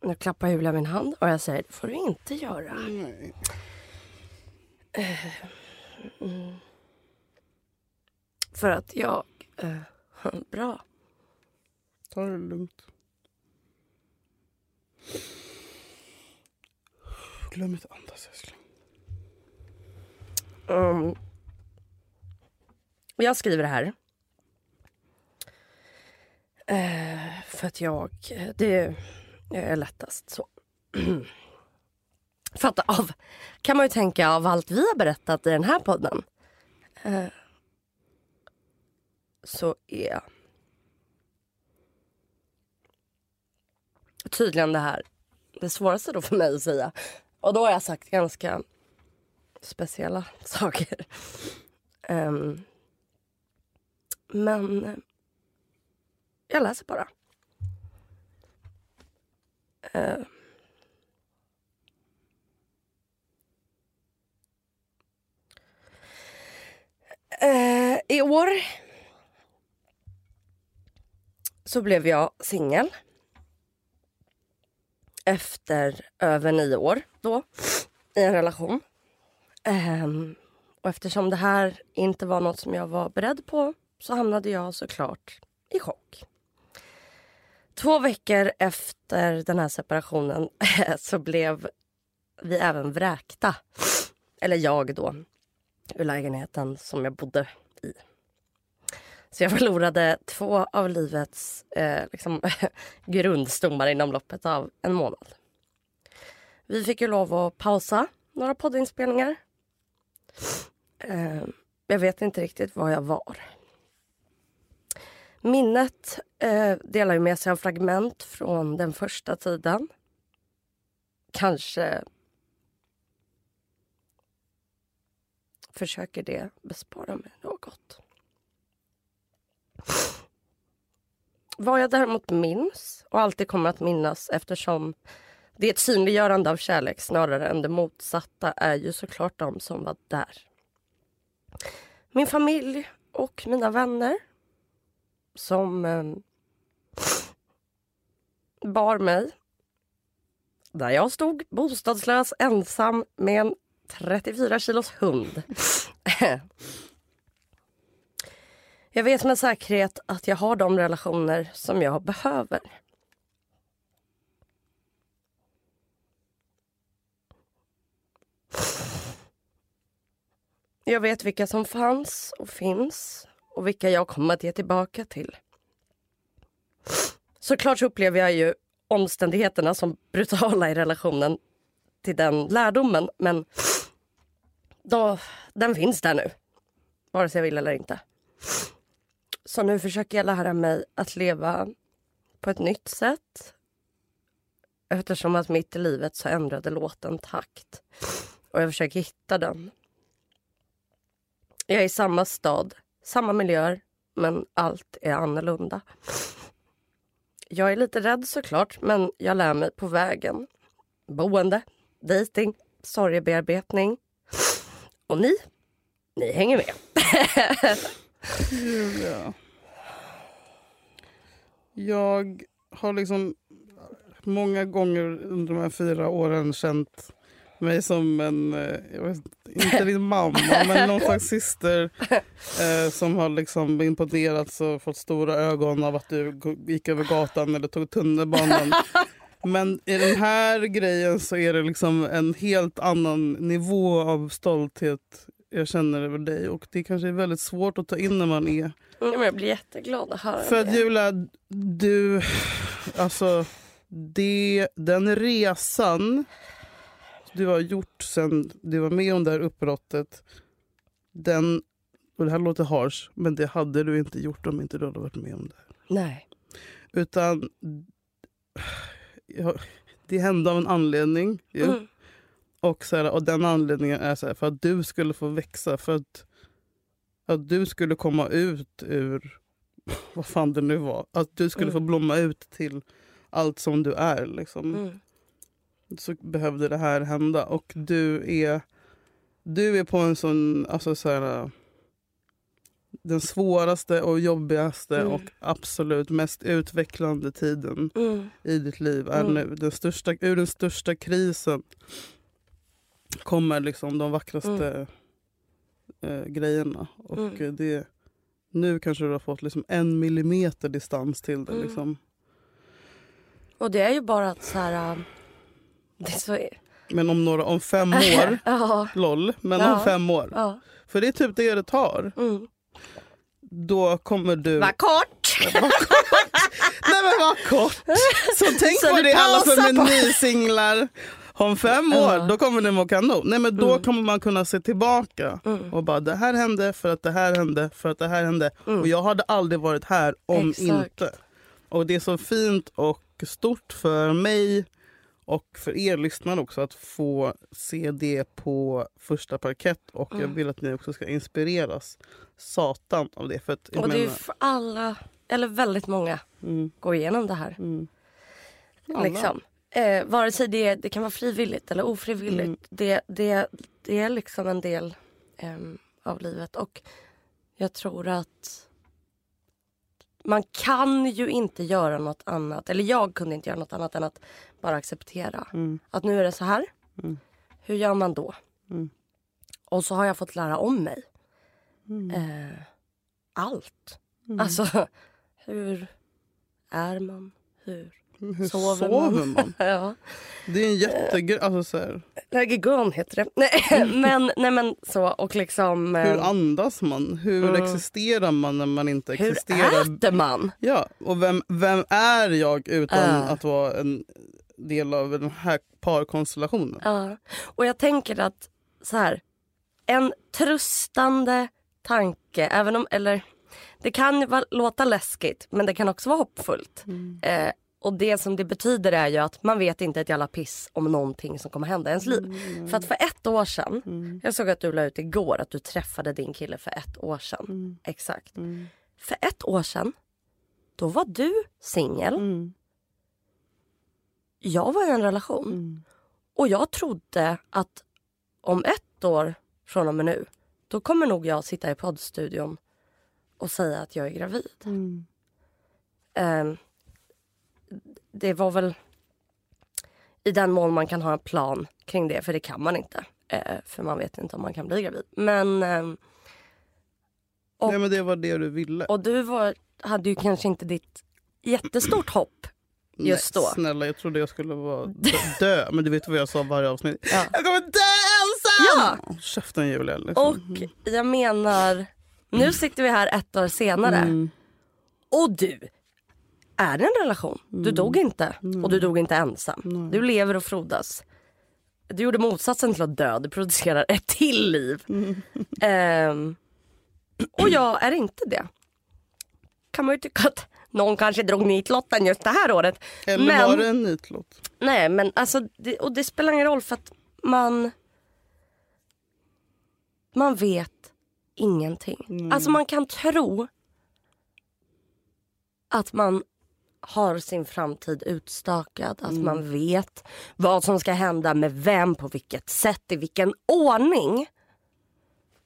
Nu klappar Julia min hand och jag säger det får du inte göra. Nej. Mm. För att jag... Eh, bra. Ta det lugnt. Glöm inte andas älskling. Um, jag skriver det här. Eh, för att jag... Det är lättast så. för att av, kan man ju tänka av allt vi har berättat i den här podden. Eh, så är tydligen det här det svåraste då för mig att säga. Och då har jag sagt ganska speciella saker. Ehm, men jag läser bara. Eh, eh, I år så blev jag singel. efter över nio år då i en relation. Ehm, och eftersom det här inte var något som jag var beredd på så hamnade jag såklart i chock. Två veckor efter den här separationen så blev vi även vräkta. Eller jag då, ur lägenheten som jag bodde i. Så jag förlorade två av livets eh, liksom, grundstommar inom loppet av en månad. Vi fick ju lov att pausa några poddinspelningar. Eh, jag vet inte riktigt var jag var. Minnet eh, delar ju med sig av fragment från den första tiden. Kanske försöker det bespara mig något. Vad jag däremot minns och alltid kommer att minnas eftersom det är ett synliggörande av kärlek snarare än det motsatta är ju såklart de som var där. Min familj och mina vänner som eh, bar mig där jag stod bostadslös ensam med en 34 kilos hund. jag vet med säkerhet att jag har de relationer som jag behöver. Jag vet vilka som fanns och finns och vilka jag kommer att ge tillbaka till. Såklart så upplever jag ju omständigheterna som brutala i relationen till den lärdomen men då, den finns där nu. Vare sig jag vill eller inte. Så nu försöker jag lära mig att leva på ett nytt sätt eftersom att mitt i livet så ändrade låten takt. Och jag försöker hitta den. Jag är i samma stad, samma miljöer, men allt är annorlunda. Jag är lite rädd såklart, men jag lär mig på vägen. Boende, dejting, sorgebearbetning. Och ni, ni hänger med. Julia. Jag har liksom många gånger under de här fyra åren känt mig som en, eh, vet inte din mamma, men någon slags syster eh, som har liksom imponerats och fått stora ögon av att du gick över gatan eller tog tunnelbanan. Men i den här grejen så är det liksom en helt annan nivå av stolthet jag känner över dig. Och det kanske är väldigt svårt att ta in när man är... Ja, men jag blir jätteglad att höra För att. Julia, du... Alltså, det, den resan du har gjort sen du var med om det här uppbrottet. Den, och det här låter harsh, men det hade du inte gjort om inte du hade varit med om det. Nej. Utan ja, det hände av en anledning. Ju. Mm. Och, så här, och den anledningen är så här, för att du skulle få växa. För att, att du skulle komma ut ur vad fan det nu var. Att du skulle få Mm. blomma ut till allt som du är. Liksom. Mm. Så behövde det här hända. Och du är, du är på en sån... Alltså så här, den svåraste och jobbigaste Mm. och absolut mest utvecklande tiden Mm. i ditt liv är Mm. nu. Den största, ur den största krisen kommer liksom de vackraste eh, grejerna. Och Mm. eh, det, nu kanske du har fått liksom en millimeter distans till det. Mm. Liksom. Och det är ju bara att så här... Det är så... Men om, några, om fem år, ja. LOL, men Ja. om fem år. ja. För det är typ det det tar. Mm. Då kommer du... Vad kort! Nej men vad kort! Så tänk Så på det alla pausar för på- singlar. Om fem år, då kommer ni må kanon. Nej men då Mm. kommer man kunna se tillbaka Mm. och bara det här hände för att det här hände för att det här hände. Mm. Och jag hade aldrig varit här om Exakt. inte. Och det är så fint och stort för mig och för er lyssnare också att få se det på första parkett. Och jag Mm. vill att ni också ska inspireras satan av det. För att, jag Och det är menar- för alla, eller väldigt många, mm, går igenom det här. mm. Liksom. Eh, vare sig det, det kan vara frivilligt eller ofrivilligt. Mm. Det, det, det är liksom en del ehm, av livet. Och jag tror att man kan ju inte göra något annat, eller jag kunde inte göra något annat än att bara acceptera. Att nu är det så här. Hur gör man då? Och så har jag fått lära om mig. Eh, allt. Alltså, hur är man? Hur Hur sover, sover, man? ja. Det är en jättegrej. Alltså, så här, Lägegon heter det. Nej, men, nej men så och liksom... eh, hur andas man? Hur existerar man när man inte hur existerar? äter man? Ja, och vem, vem är jag utan Äh. att vara en del av den här parkonstellationen? Ja. Och jag tänker att så här, en tröstande tanke, även om, eller det kan låta läskigt men det kan också vara hoppfullt. Eh, och det som det betyder är ju att man vet inte ett jävla piss om någonting som kommer hända i ens liv. För att för ett år sedan, jag såg att du la ut igår att du träffade din kille för ett år sedan. Exakt. För ett år sedan, då var du singel. Jag var i en relation. Och jag trodde att om ett år från och med nu, då kommer nog jag sitta i poddstudion och säga att jag är gravid. Ehm, det var väl i den mån man kan ha en plan kring det, för det kan man inte. Eh, för man vet inte om man kan bli gravid. Men... ehm, och, Nej, men det var det du ville. och du var, hade ju kanske inte ditt jättestort hopp just Nej, då. Snälla, jag trodde jag skulle vara dö. dö. Men du vet vad jag sa varje avsnitt? Ja. Jag kommer dö ensam! Ja. Käften Julia. Liksom. Och jag menar, nu sitter vi här ett år senare. Mm. Och du är i en relation. Du dog inte. Och du dog inte ensam. Du lever och frodas. Du gjorde motsatsen till att dö. Du producerar ett till liv. Ehm, och jag är inte det. Kan man ju tycka att någon kanske drog nitlotten just det här året. Eller men, var det en nitlott? Nej men alltså, det, och det spelar ingen roll för att man man vet ingenting. Alltså man kan tro att man har sin framtid utstakad, att man vet vad som ska hända med vem, på vilket sätt, i vilken ordning.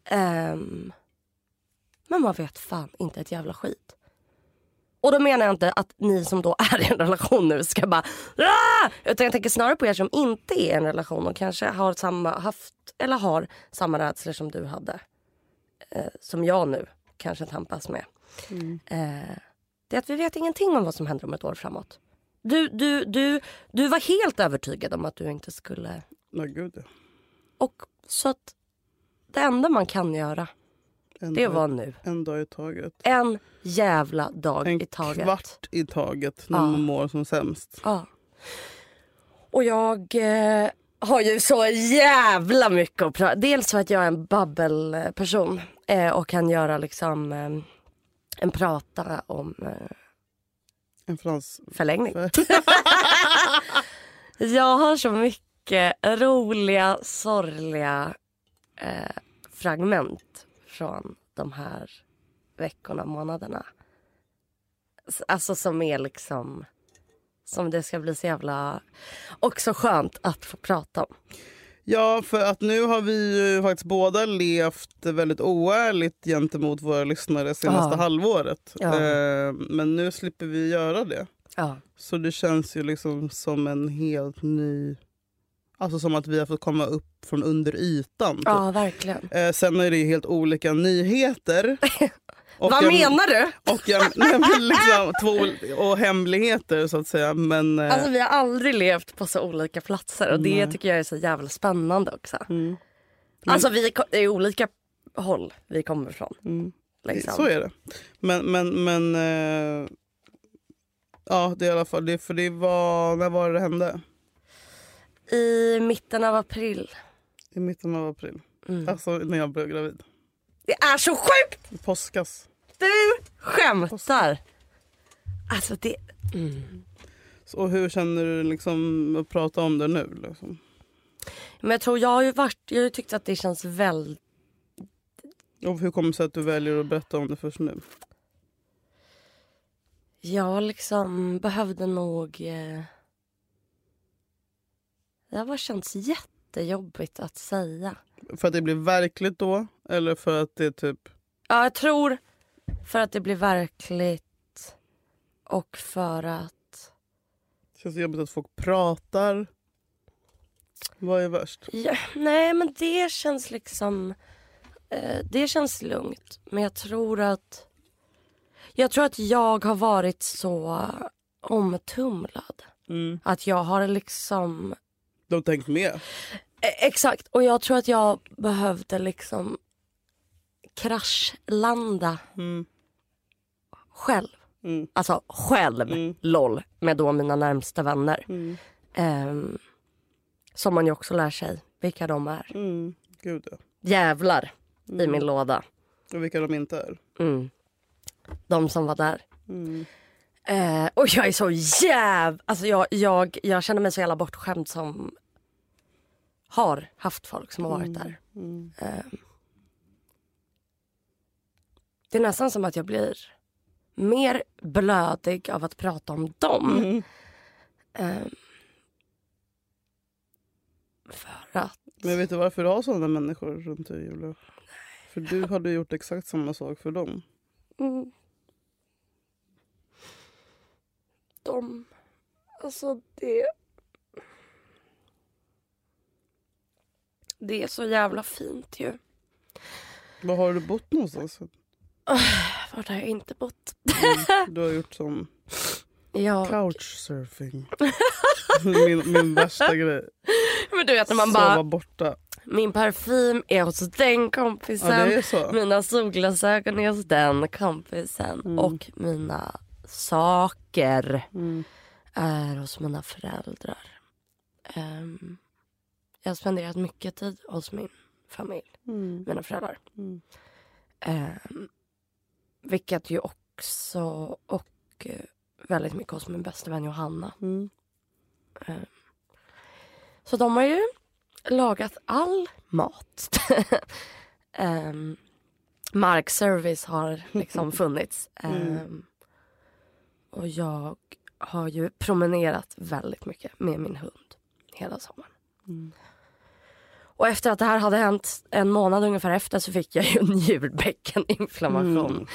Ehm, men man vet fan inte ett jävla skit. Och då menar jag inte att ni som då är i en relation nu ska bara "Ah!" Utan jag tänker snarare på er som inte är i en relation och kanske har samma, haft eller har samma rädslor som du hade. Eh, som jag nu kanske tampas med. Eh, det är att vi vet ingenting om vad som händer om ett år framåt. Du, du, du, du var helt övertygad om att du inte skulle... Nej, gud. Och så att det enda man kan göra, En, det dag, var nu. en dag i taget. En jävla dag En i taget. kvart i taget när Ja. man mår som sämst. Ja. Och jag eh, har ju så jävla mycket att prata Dels för att jag är en babbelperson eh, och kan göra liksom eh, en prata om eh, En frans... förlängning. Jag har så mycket roliga, sorgliga eh, fragment från de här veckorna, månaderna. Alltså som är liksom... Som det ska bli så jävla... Också skönt att få prata om. Ja, för att nu har vi ju faktiskt båda levt väldigt oärligt gentemot våra lyssnare senaste Ja. halvåret. Ja. Eh, men nu slipper vi göra det. Ja. Så det känns ju liksom som en helt ny... Alltså som att vi har fått komma upp från under ytan. typ. ja, verkligen. Eh, sen är det ju helt olika nyheter. Och Vad jag- menar du? Och, jag, nej, men liksom, två, och hemligheter så att säga. Men, eh, Alltså vi har aldrig levt på så olika platser och det tycker jag är så jävla spännande också. Mm. Alltså vi ko- det är olika håll vi kommer ifrån. Mm. Liksom. Så är det. Men, men, men eh, ja, det är i alla fall det. För det var, när var det det hände? I mitten av april. I mitten av april. Mm. Alltså när jag blev gravid. Det är så sjukt! I påskas. Du skämtar! Alltså det... Så, och hur känner du liksom att prata om det nu? Liksom? Men jag tror jag har ju varit... Jag har tyckt att det känns väldigt... Och hur kommer det sig att du väljer att berätta om det först nu? Jag liksom behövde nog... Eh... Det har bara känts jättejobbigt att säga. För att det blir verkligt då? Eller för att det typ... Ja, jag tror för att det blir verkligt och för att... Det känns jobbigt att folk pratar. Vad är värst? Ja, nej, men det känns liksom... Eh, det känns lugnt. Men jag tror att... Jag tror att jag har varit så omtumlad. Mm. Att jag har liksom... De har tänkt med. Eh, exakt. Och jag tror att jag behövde liksom kraschlanda Mm. själv. Mm. Alltså själv, Mm. LOL, med då mina närmsta vänner. Mm. Ehm, som man ju också lär sig vilka de är. Mm. Gud ja. Jävlar i Mm. min låda. Och vilka de inte är. Mm. De som var där. Eh, och jag är så jäv... Alltså jag, jag, jag känner mig så jävla bortskämd som har haft folk som har varit där. Mm. Det är nästan som att jag blir mer blödig av att prata om dem. Mm. Eh, för att... Men vet du varför du har sådana människor runt dig Julia? För du hade gjort exakt samma sak för dem. Mm. De... Alltså det... Det är så jävla fint ju. Var har du bott någonstans? Vart har jag inte bott? Mm. Du har gjort som Jag... couchsurfing. min, min värsta grej. Men du vet när man Sova bara... borta. Min parfym är hos den Ja, kompisen. så. Mina solglasögon är hos den kompisen. Mm. Och mina saker Mm. är hos mina föräldrar. Ehm, jag har spenderat mycket tid hos min familj, Mm. mina föräldrar. Mm. Vilket ju också, och eh, väldigt mycket hos min bästa vän Johanna. Mm. Ehm, så de har ju lagat all mat. um, markservice har liksom funnits. Mm. Ehm, och jag har ju promenerat väldigt mycket med min hund hela sommaren. Mm. Och efter att det här hade hänt en månad ungefär efter så fick jag ju en njurbäckeninflammation.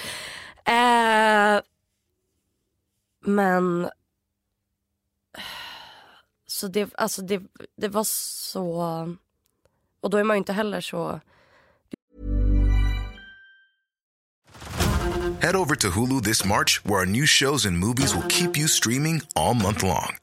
Mm. Eh, men så det, alltså det, det var så... Och då är man ju inte heller så... Head over to Hulu this March, where our new shows and movies will keep you streaming all month long.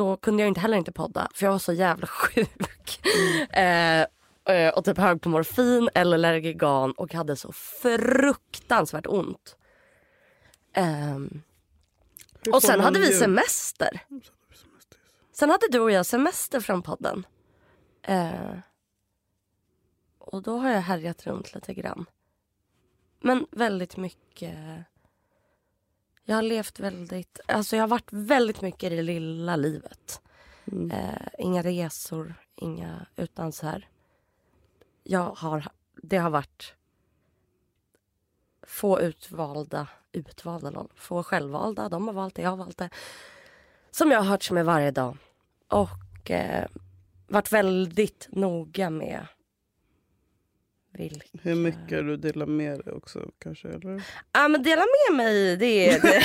Då kunde jag inte heller inte podda för jag var så jävla sjuk. Eh, eh, och typ hög på morfin eller Lergigan och hade så fruktansvärt ont. Hur och sen hade vi ljud? semester. Sen hade du och jag semester från podden. Eh, och då har jag härjat runt lite grann. Men väldigt mycket... Jag har levt väldigt... Alltså jag har varit väldigt mycket i det lilla livet. Mm. Eh, inga resor, inga... Utan så här... Jag har... Det har varit få utvalda... Utvalda, lol. Få självvalda. De har valt det, jag har valt det. Som jag har hört med varje dag. Och eh, varit väldigt noga med vilka... Hur mycket du delar med dig också kanske? Eller? Ja men dela med mig, det, det,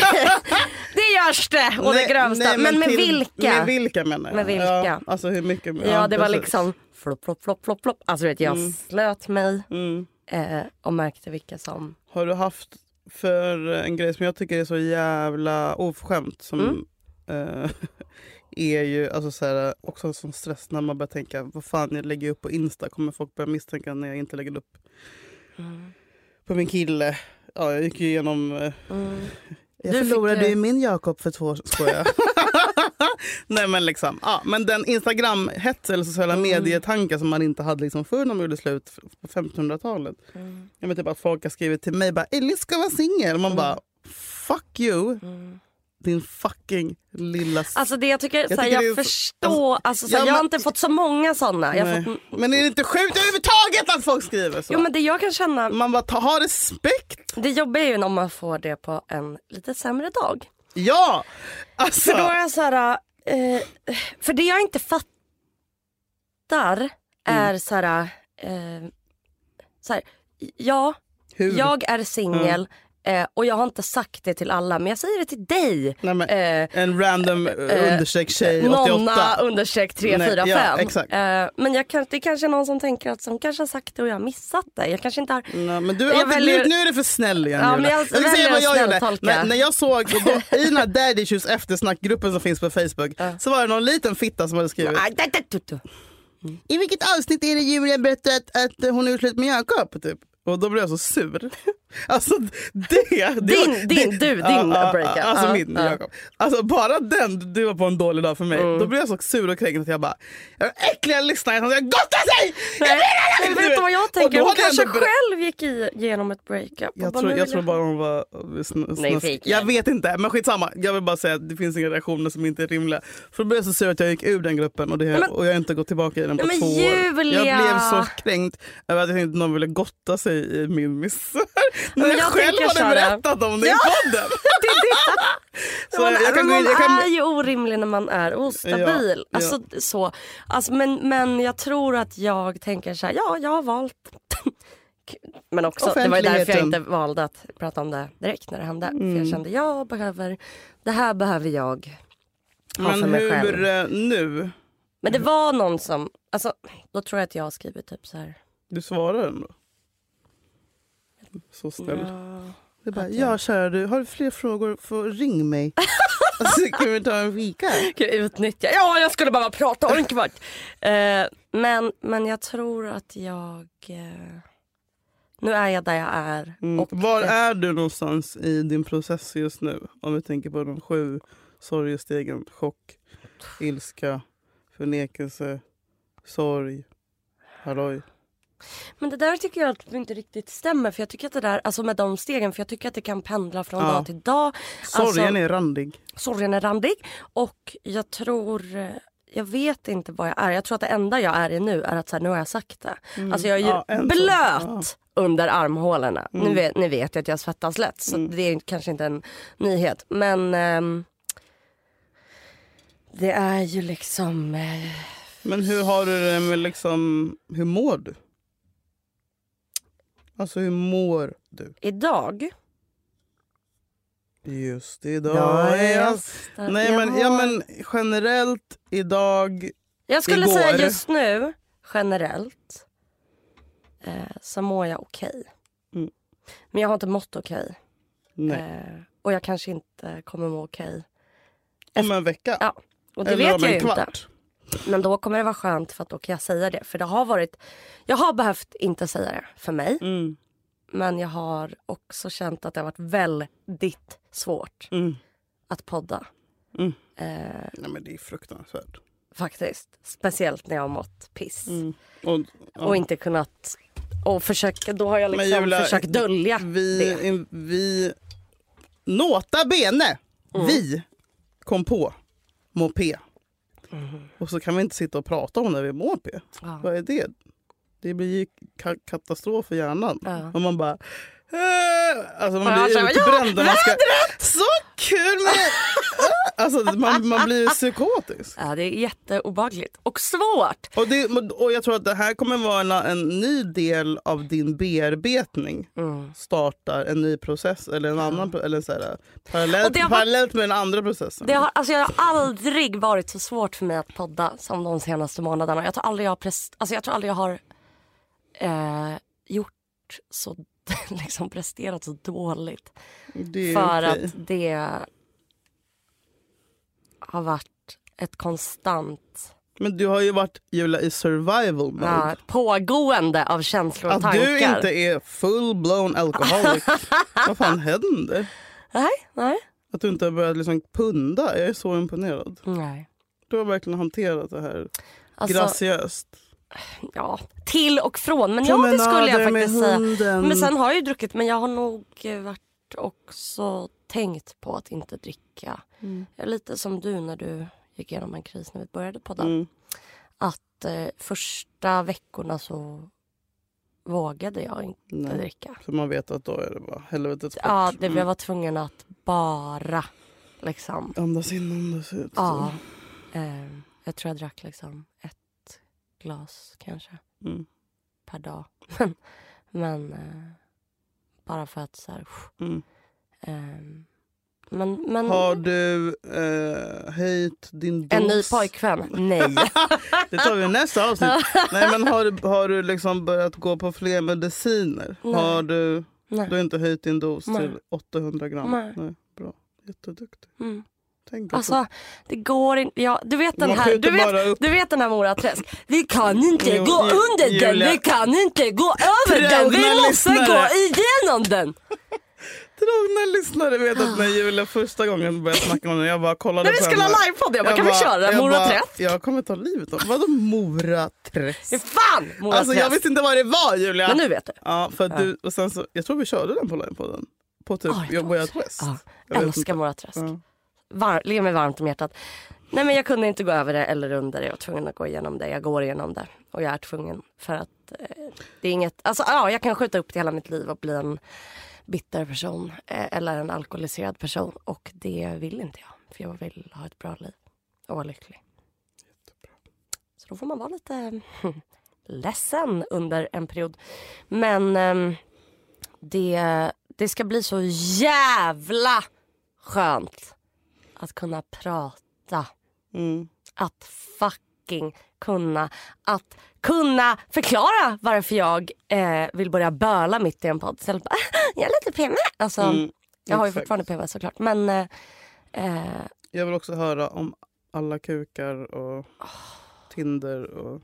det görs det det Nej, grövsta. nej, men med till- vilka? Med vilka menar jag. Med vilka? Ja, alltså hur mycket? Ja, det var liksom flopp, flopp, flopp, flopp, flopp. Alltså vet, jag Mm. slöt mig Mm. eh, och märkte vilka som... Har du haft för en grej som jag tycker är så jävla oförskämt som Mm. eh, är ju alltså så här, också en sån stress när man börjar tänka vad fan jag lägger upp på Insta kommer folk börja misstänka när jag inte lägger upp Mm. på min kille. Ja, jag gick ju igenom eh, Mm. Jag Du fick, förlorade eh, ju min Jakob för två år skojar. Nej men liksom, ja, men den Instagram-hets eller sociala Mm. medier-tankar som man inte hade liksom förr när man gjorde slut på 1500-talet. Mm. Jag vet typ att folk har skrivit till mig bara Elis ska vara singel. Man bara fuck you. Mm. Din fucking lilla... Alltså det jag tycker, Jag jag, såhär, tycker jag är förstår, alltså, såhär, ja, jag har men- inte fått så många sådana. Jag fått, Men är det inte sjukt överhuvudtaget att folk skriver så? jo men det jag kan känna, Man bara, ta, ha respekt. det jobbiga är ju när man får det på en lite sämre dag. Ja! Alltså, För då är jag såhär, eh, för det jag inte fattar är Mm. såhär, eh, såhär, ja, hur? jag är singel eh, och jag har inte sagt det till alla men jag säger det till dig. Nej, men, Eh, en random eh, understreck tjej, 88. Nonna understreck 345. Nej, ja, exakt. Eh, men jag kan, det kanske är någon som tänker att som kanske har sagt det och jag har missat det. Jag kanske inte har... Nej, men du, Jag jag väljer- nu, nu är du för snäll igen Ja, Julia. men jag ska säga vad jag gjorde. När, när jag såg, då, i den här daddy issues eftersnackgruppen som finns på Facebook, så var det någon liten fitta som hade skrivit. I vilket avsnitt är det Julia berättar att, att hon är slut med Jakob? Typ. Och då blev jag så sur. Alltså det... det Din- din- du, din breakup. Alltså Ja, min ja. Jakob. Alltså bara den, du var på en dålig dag för mig. Mm. Då blev jag så sur och kränkt att jag bara, jag är äckliga lyssnare som ska gotta sig! Jag Nej, det! men vet du vad jag tänker? Hon jag kanske själv gick igenom ett breakup. Jag bara, tror, jag vill tror bara hon var sn- Nej, snusk. fake. Jag vet inte, men skitsamma. Jag vill bara säga att det finns inga reaktioner som inte är rimliga. För då blev jag så sur att jag gick ur den gruppen och, det, men- och jag har inte gått tillbaka i den på men två år. Julia! Jag blev så kränkt över att jag tänkte att någon ville gotta sig i min misär. Men jag själv så här- berättat om det i podden. så man, jag kan man jag kan, är ju orimlig när man är ostabil. Ja, Alltså, så. Alltså, men, men jag tror att jag tänker så här, ja jag har valt. men också, det var ju därför jag inte valde att prata om det direkt när det hände. För Mm. jag kände, jag behöver, det här behöver jag ha för men mig själv. hur eh, nu? Men det var någon som, alltså, då tror jag att jag har skrivit typ så här. Du svarar ändå. Så snäll. Ja. Det är bara, Att jag- ja kära du, har du fler frågor får ring mig. så kan vi ta en fika. Gud, utnyttja. Ja, jag skulle bara prata en kvart. Eh, men, men jag tror att jag... Eh, nu är jag där jag är. Mm. Och Var det- är du någonstans i din process just nu? Om vi tänker på de sju sorgestegen. Chock, ilska, förnekelse, sorg, halloj. Men det där tycker jag att inte riktigt stämmer. För jag tycker att det där, alltså med de stegen, för jag tycker att det kan pendla från Ja. dag till dag. Sorgen Alltså- är randig. Sorgen är randig. Och jag tror... Jag vet inte vad jag är. Jag tror att det enda jag är i nu är att så här, nu har jag sagt det. Alltså jag är ju Mm. Ja, blöt Ja. Mm. under armhålorna. Nu, vet, nu vet jag att jag svettas lätt så det är kanske inte en nyhet. Men ehm, det är ju liksom... eh, Men hur har du det med liksom, hur mår du? Alltså hur mår du? idag... Just idag är jag... Nej jag, men, ja, men generellt idag. jag skulle igår- säga just nu, generellt, eh, så mår jag okej. Mm. Men jag har inte mått okej. Nej. Eh, och jag kanske inte kommer må okej. Om en vecka. Ja, och det Eller vet om jag en ju inte. kvart. Men då kommer det vara skönt för att då kan jag säga det. För det har varit, jag har behövt inte säga det för mig. Mm. Men jag har också känt att det har varit väldigt svårt Mm. att podda. Mm. Eh, Nej, men det är fruktansvärt. faktiskt. Speciellt när jag har mått piss. Mm. Och, ja. Och inte kunnat... Och försöka, då har jag liksom Julia, försökt dölja vi, det. vi, nota bene, Mm. vi kom på P. Mm. Och så kan vi inte sitta och prata om när vi mår P. Ja. Vad är det? Det blir ju ka- katastrof för hjärnan. Ja. Och man bara... "Eh", Alltså man Ja, blir här, utbränd. man ska, så kul med... Alltså man, man blir psykotisk. Ja, det är jätteobagligt. Och svårt. Och, det, och jag tror att det här kommer vara en, en ny del av din bearbetning. Mm. Startar en ny process eller en annan pro- eller så här, parallellt, har parallellt med den andra processen. Det har, alltså jag har aldrig varit så svårt för mig att podda som de senaste månaderna. Jag tror aldrig jag har, prest, alltså jag, tror aldrig jag har eh, gjort så, liksom presterat så dåligt. För okej. att det har varit ett konstant Men du har ju varit Julia i survival mode. ja, pågående av känslor och att tankar. du inte är full blown alcoholic. Vad fan händer? Nej, nej. Att du inte har börjat liksom punda. Jag är så imponerad. nej. Du har verkligen hanterat det här Alltså, graciöst. Ja, till och från. Men ja, det skulle jag faktiskt säga. Men sen har jag ju druckit, men jag har nog varit också tänkt på att inte dricka. Mm. Lite som du när du gick igenom en kris när vi började podda. Mm. Att eh, första veckorna så vågade jag inte Nej. dricka. För man vet att då är det bara helvetets bort. Ja, det, Mm. jag var tvungen att bara liksom Andas in, andas ut. Ja. Eh, jag tror jag drack liksom ett glas kanske. Mm. per dag. Men, eh, bara för att så här... Mm. ehm, men, men Har du eh, höjt din dos? en ny pojkvän? Nej. Det tar vi i nästa avsnitt. Nej, men har, du, har du liksom börjat gå på fler mediciner? Nej. Har du, Nej. du har inte höjt din dos Nej. till 800 gram? Nej. Bra. Jätteduktig. Mm. Tänk Alltså, det går inte. Ja, du vet den Man här, du vet, du vet den här Moraträsk. Vi kan inte gå under den, Julia. vi kan inte gå över den, vi måste lyssnare. gå igenom den. Trogna lyssnare vet att när Julia första gången började snacka om den, jag bara kollade När vi på skulle henne. ha livepodd, jag bara, kan vi köra jag Moraträsk? Jag kommer ta livet av Vadå Moraträsk? Fan Moraträsk. Alltså jag visste inte vad det var Julia. Men nu vet du. Ja, för du, och sen så, jag tror vi körde den på livepodden. På typ Ja, jag. Ja, Jag vet älskar inte. Moraträsk. Ja. Var, ligger mig varmt om hjärtat. Nej men jag kunde inte gå över det eller under det. Jag var tvungen att gå igenom det. Jag går igenom det. Och jag är tvungen för att eh, det är inget, alltså ja jag kan skjuta upp det hela mitt liv och bli en bitter person. Eh, eller en alkoholiserad person. Och det vill inte jag. För jag vill ha ett bra liv. Och vara lycklig. Så då får man vara lite ledsen under en period. Men ehm, det, det ska bli så jävla skönt att kunna prata. Mm. Att fucking kunna, att kunna förklara varför jag eh, vill börja böla mitt i en podd. Istället för bara, "Ah, jag är lite PMS. Alltså, Mm, jag har ju fortfarande PMS såklart. Men eh, eh, Jag vill också höra om alla kukar och Tinder och...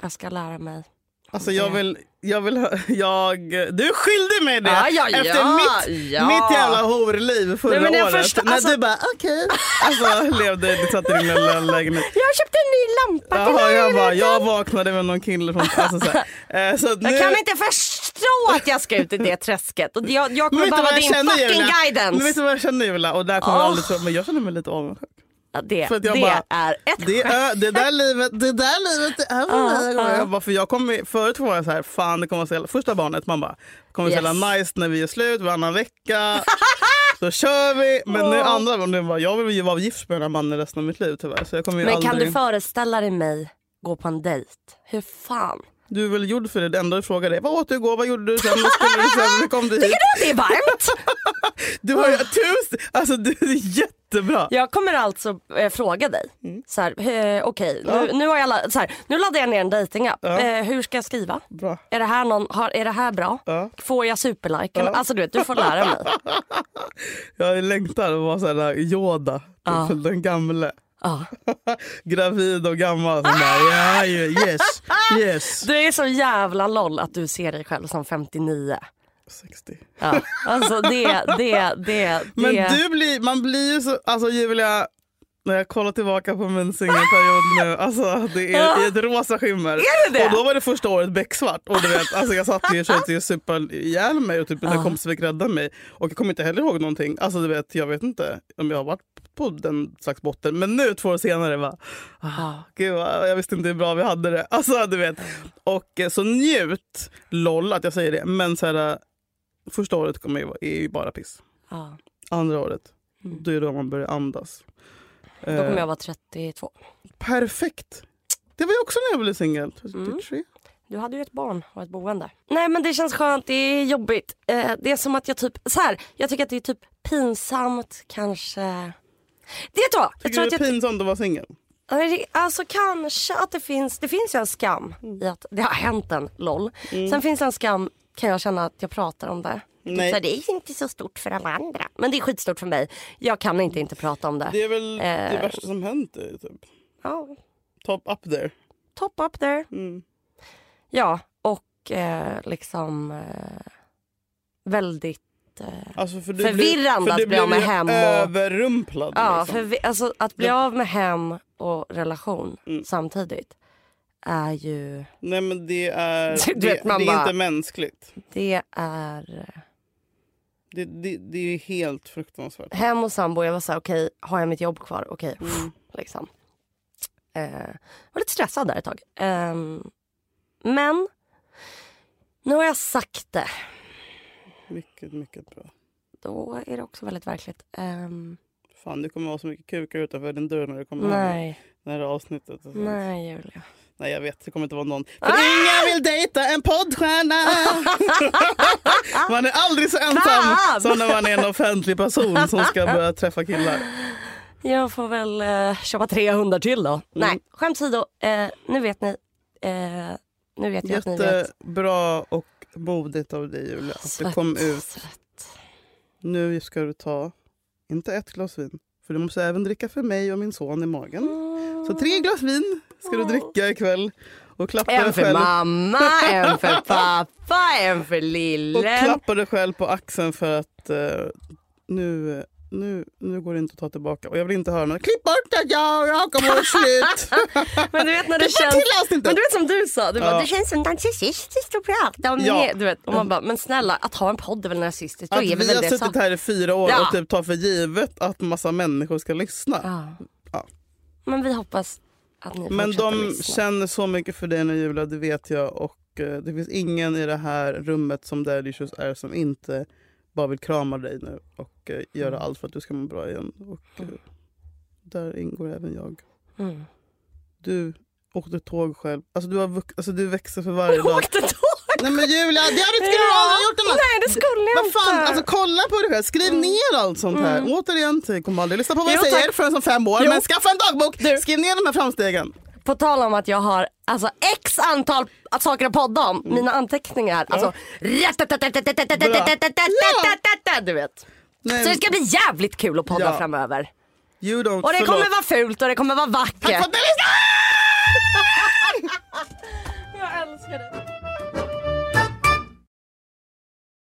jag ska lära mig. Alltså jag vill, jag vill jag, du skyldig mig det! Ja, ja, ja, Efter mitt, mitt jävla horliv förra Nej, året. första- när alltså- du bara okej, alltså levde, du satt i din lilla lägenhet. Jag köpte en ny lampa till Jaha, jag, bara, jag vaknade med någon kille från... Alltså, så här. Eh, så nu, Jag kan inte förstå att jag ska ut i det träsket. Och jag, jag kommer behöva din känner, fucking Julia? Men vet guidance. du vad jag känner Julia? Och där kommer Åh. aldrig tro, men jag känner mig lite avundsjuk. Det För det bara- är ett Det, är, det där livet, det där livet är för mig. Jag bara, för jag kom, förut var jag så här, fan det kommer att jävla, första barnet, man bara, kommer att Yes. så jävla nice när vi är slut varannan vecka. så kör vi. Men nu andra bara, jag vill ju vara gift med den här mannen resten av mitt liv tyvärr. Så jag kommer Men aldrig, kan du föreställa dig mig gå på en dejt? Hur fan? Du är väl gjord för det. Det enda du frågar är, vad åt du igår, vad gjorde du sen, vad skulle du sen, hur kom du hit? Tycker du att det är varmt? Du har ju tusen, alltså du är jättebra. Jag kommer alltså eh, fråga dig. Så här, eh, okej, Mm. Ja. nu, nu, har jag, så här, nu laddar jag ner en dejtingapp. Ja. Eh, hur ska jag skriva? Bra. Är det här, någon, har, är det här bra? Ja. Får jag superliken? Alltså du vet, du får lära mig. Jag längtar att vara såhär Yoda, Ja. den gamle. Ja. Gravid och gammal som bara, ja, ja, yes, yes. Du är så jävla loll att du ser dig själv som 59. 60. Ja. Alltså det, det, det, Men det. du blir, man blir ju så, alltså Julia, när jag kollar tillbaka på min singelperiod nu, alltså det är i ett rosa skimmer. Är det det? Och då var det första året becksvart. Och du vet, alltså jag satt ju och försökte supa ihjäl mig och typ mina kompisar fick rädda mig. Och jag kommer inte heller ihåg någonting. Alltså du vet, jag vet inte om jag har varit på den slags botten. Men nu två år senare var ah, gud jag visste inte hur bra vi hade det. Alltså du vet. Och eh, så njut, LOL att jag säger det. Men så här, första året kommer ju, är ju bara piss. Ja. Andra året, då är det då man börjar andas. Då kommer Eh, jag vara 32. Perfekt! Det var ju också när jag blev singel. Mm. 33. Du hade ju ett barn och ett boende. Nej men det känns skönt, det är jobbigt. Eh, det är som att jag typ, så här, jag tycker att det är typ pinsamt kanske. Det vad? Jag Tycker tror du att det är jag, pinsamt att vara singel? Alltså kanske att det finns, det finns ju en skam i att det har hänt en LOL. Sen finns det en skam kan jag känna att jag pratar om det. Typ Nej. så det är inte så stort för alla andra. Men det är skitstort för mig. Jag kan inte inte prata om det. Det är väl det Eh. värsta som hänt. eh, Typ. Ja, Top up there. top up there. Mm. Ja, och eh, liksom eh, väldigt eh, Alltså för Förvirrande för att bli av med hem och- överrumplad. Ja, liksom. för alltså, att bli av med hem och relation Mm. samtidigt är ju... Nej men det är, det, man det är bara- inte mänskligt. Det är... Det, det, det är helt fruktansvärt. Hem och sambo, jag var så här, okej, har jag mitt jobb kvar? Okej, liksom. Eh, var lite stressad där ett tag. Ehm, men nu har jag sagt det. Mycket, mycket bra. Då är det också väldigt verkligt. Ehm, Fan, det kommer vara så mycket kukar utanför din dörr när du kommer hem. nej, Det här avsnittet. och sånt. nej Julia. Nej, jag vet. Det kommer inte vara någon. Ah! För ingen vill dejta en poddstjärna! man är aldrig så ensam Fan! som när man är en offentlig person som ska börja träffa killar. Jag får väl eh, köpa tre hundar till då. Nej, skämt åsido. Eh, nu vet ni. Eh, nu vet jag att ni vet. Jättebra och modigt av dig Julia. Att det kom ut. Svett. Nu ska du ta, inte ett glas vin, för du måste även dricka för mig och min son i magen. Så tre glas vin ska du dricka ikväll. Och klappa En för själv, mamma, en för pappa, en för och lillen. klappa dig själv på axeln för att eh, nu, nu, nu går det inte att ta tillbaka. Och jag vill inte höra något klipp bort det, ja, jag kommer vara slut. Men du vet när det känns... Men du vet som du sa, du bara, Ja. det känns som narcissistiskt att prata om Ja. Du vet, och man bara, men snälla att ha en podd är väl narcissistiskt? Att vi har suttit här i fyra år Ja. och typ tar för givet att massa människor ska lyssna. Ja. Men vi hoppas att ni Men de lyssna. känner så mycket för dig nu Julia, det vet jag. Och eh, det finns ingen i det här rummet som Daddy Issues är som inte bara vill krama dig nu och eh, göra Mm. allt för att du ska må bra igen. Och, eh, där ingår även jag. Mm. Du åkte tåg själv. Alltså du, har alltså, du växer för varje dag. Åkte tåg! Nej men Julia, det hade skulle du aldrig gjort annars. Nej det skulle jag Vad fan, inte. alltså kolla på dig själv. Skriv ner allt sånt här. Återigen, jag kommer aldrig lyssna på vad jag Mm. Jo, säger tack. förrän som fem år. Jo. Men skaffa en dagbok, skriv ner de här framstegen. På tal om att jag har alltså, x antal att saker att podda om. Mina anteckningar. Alltså, du vet. Nej, Så det ska bli jävligt kul att podda Ja. framöver. you don't, Och det förlåt. kommer vara fult och det kommer vara vackert. Jag älskar det.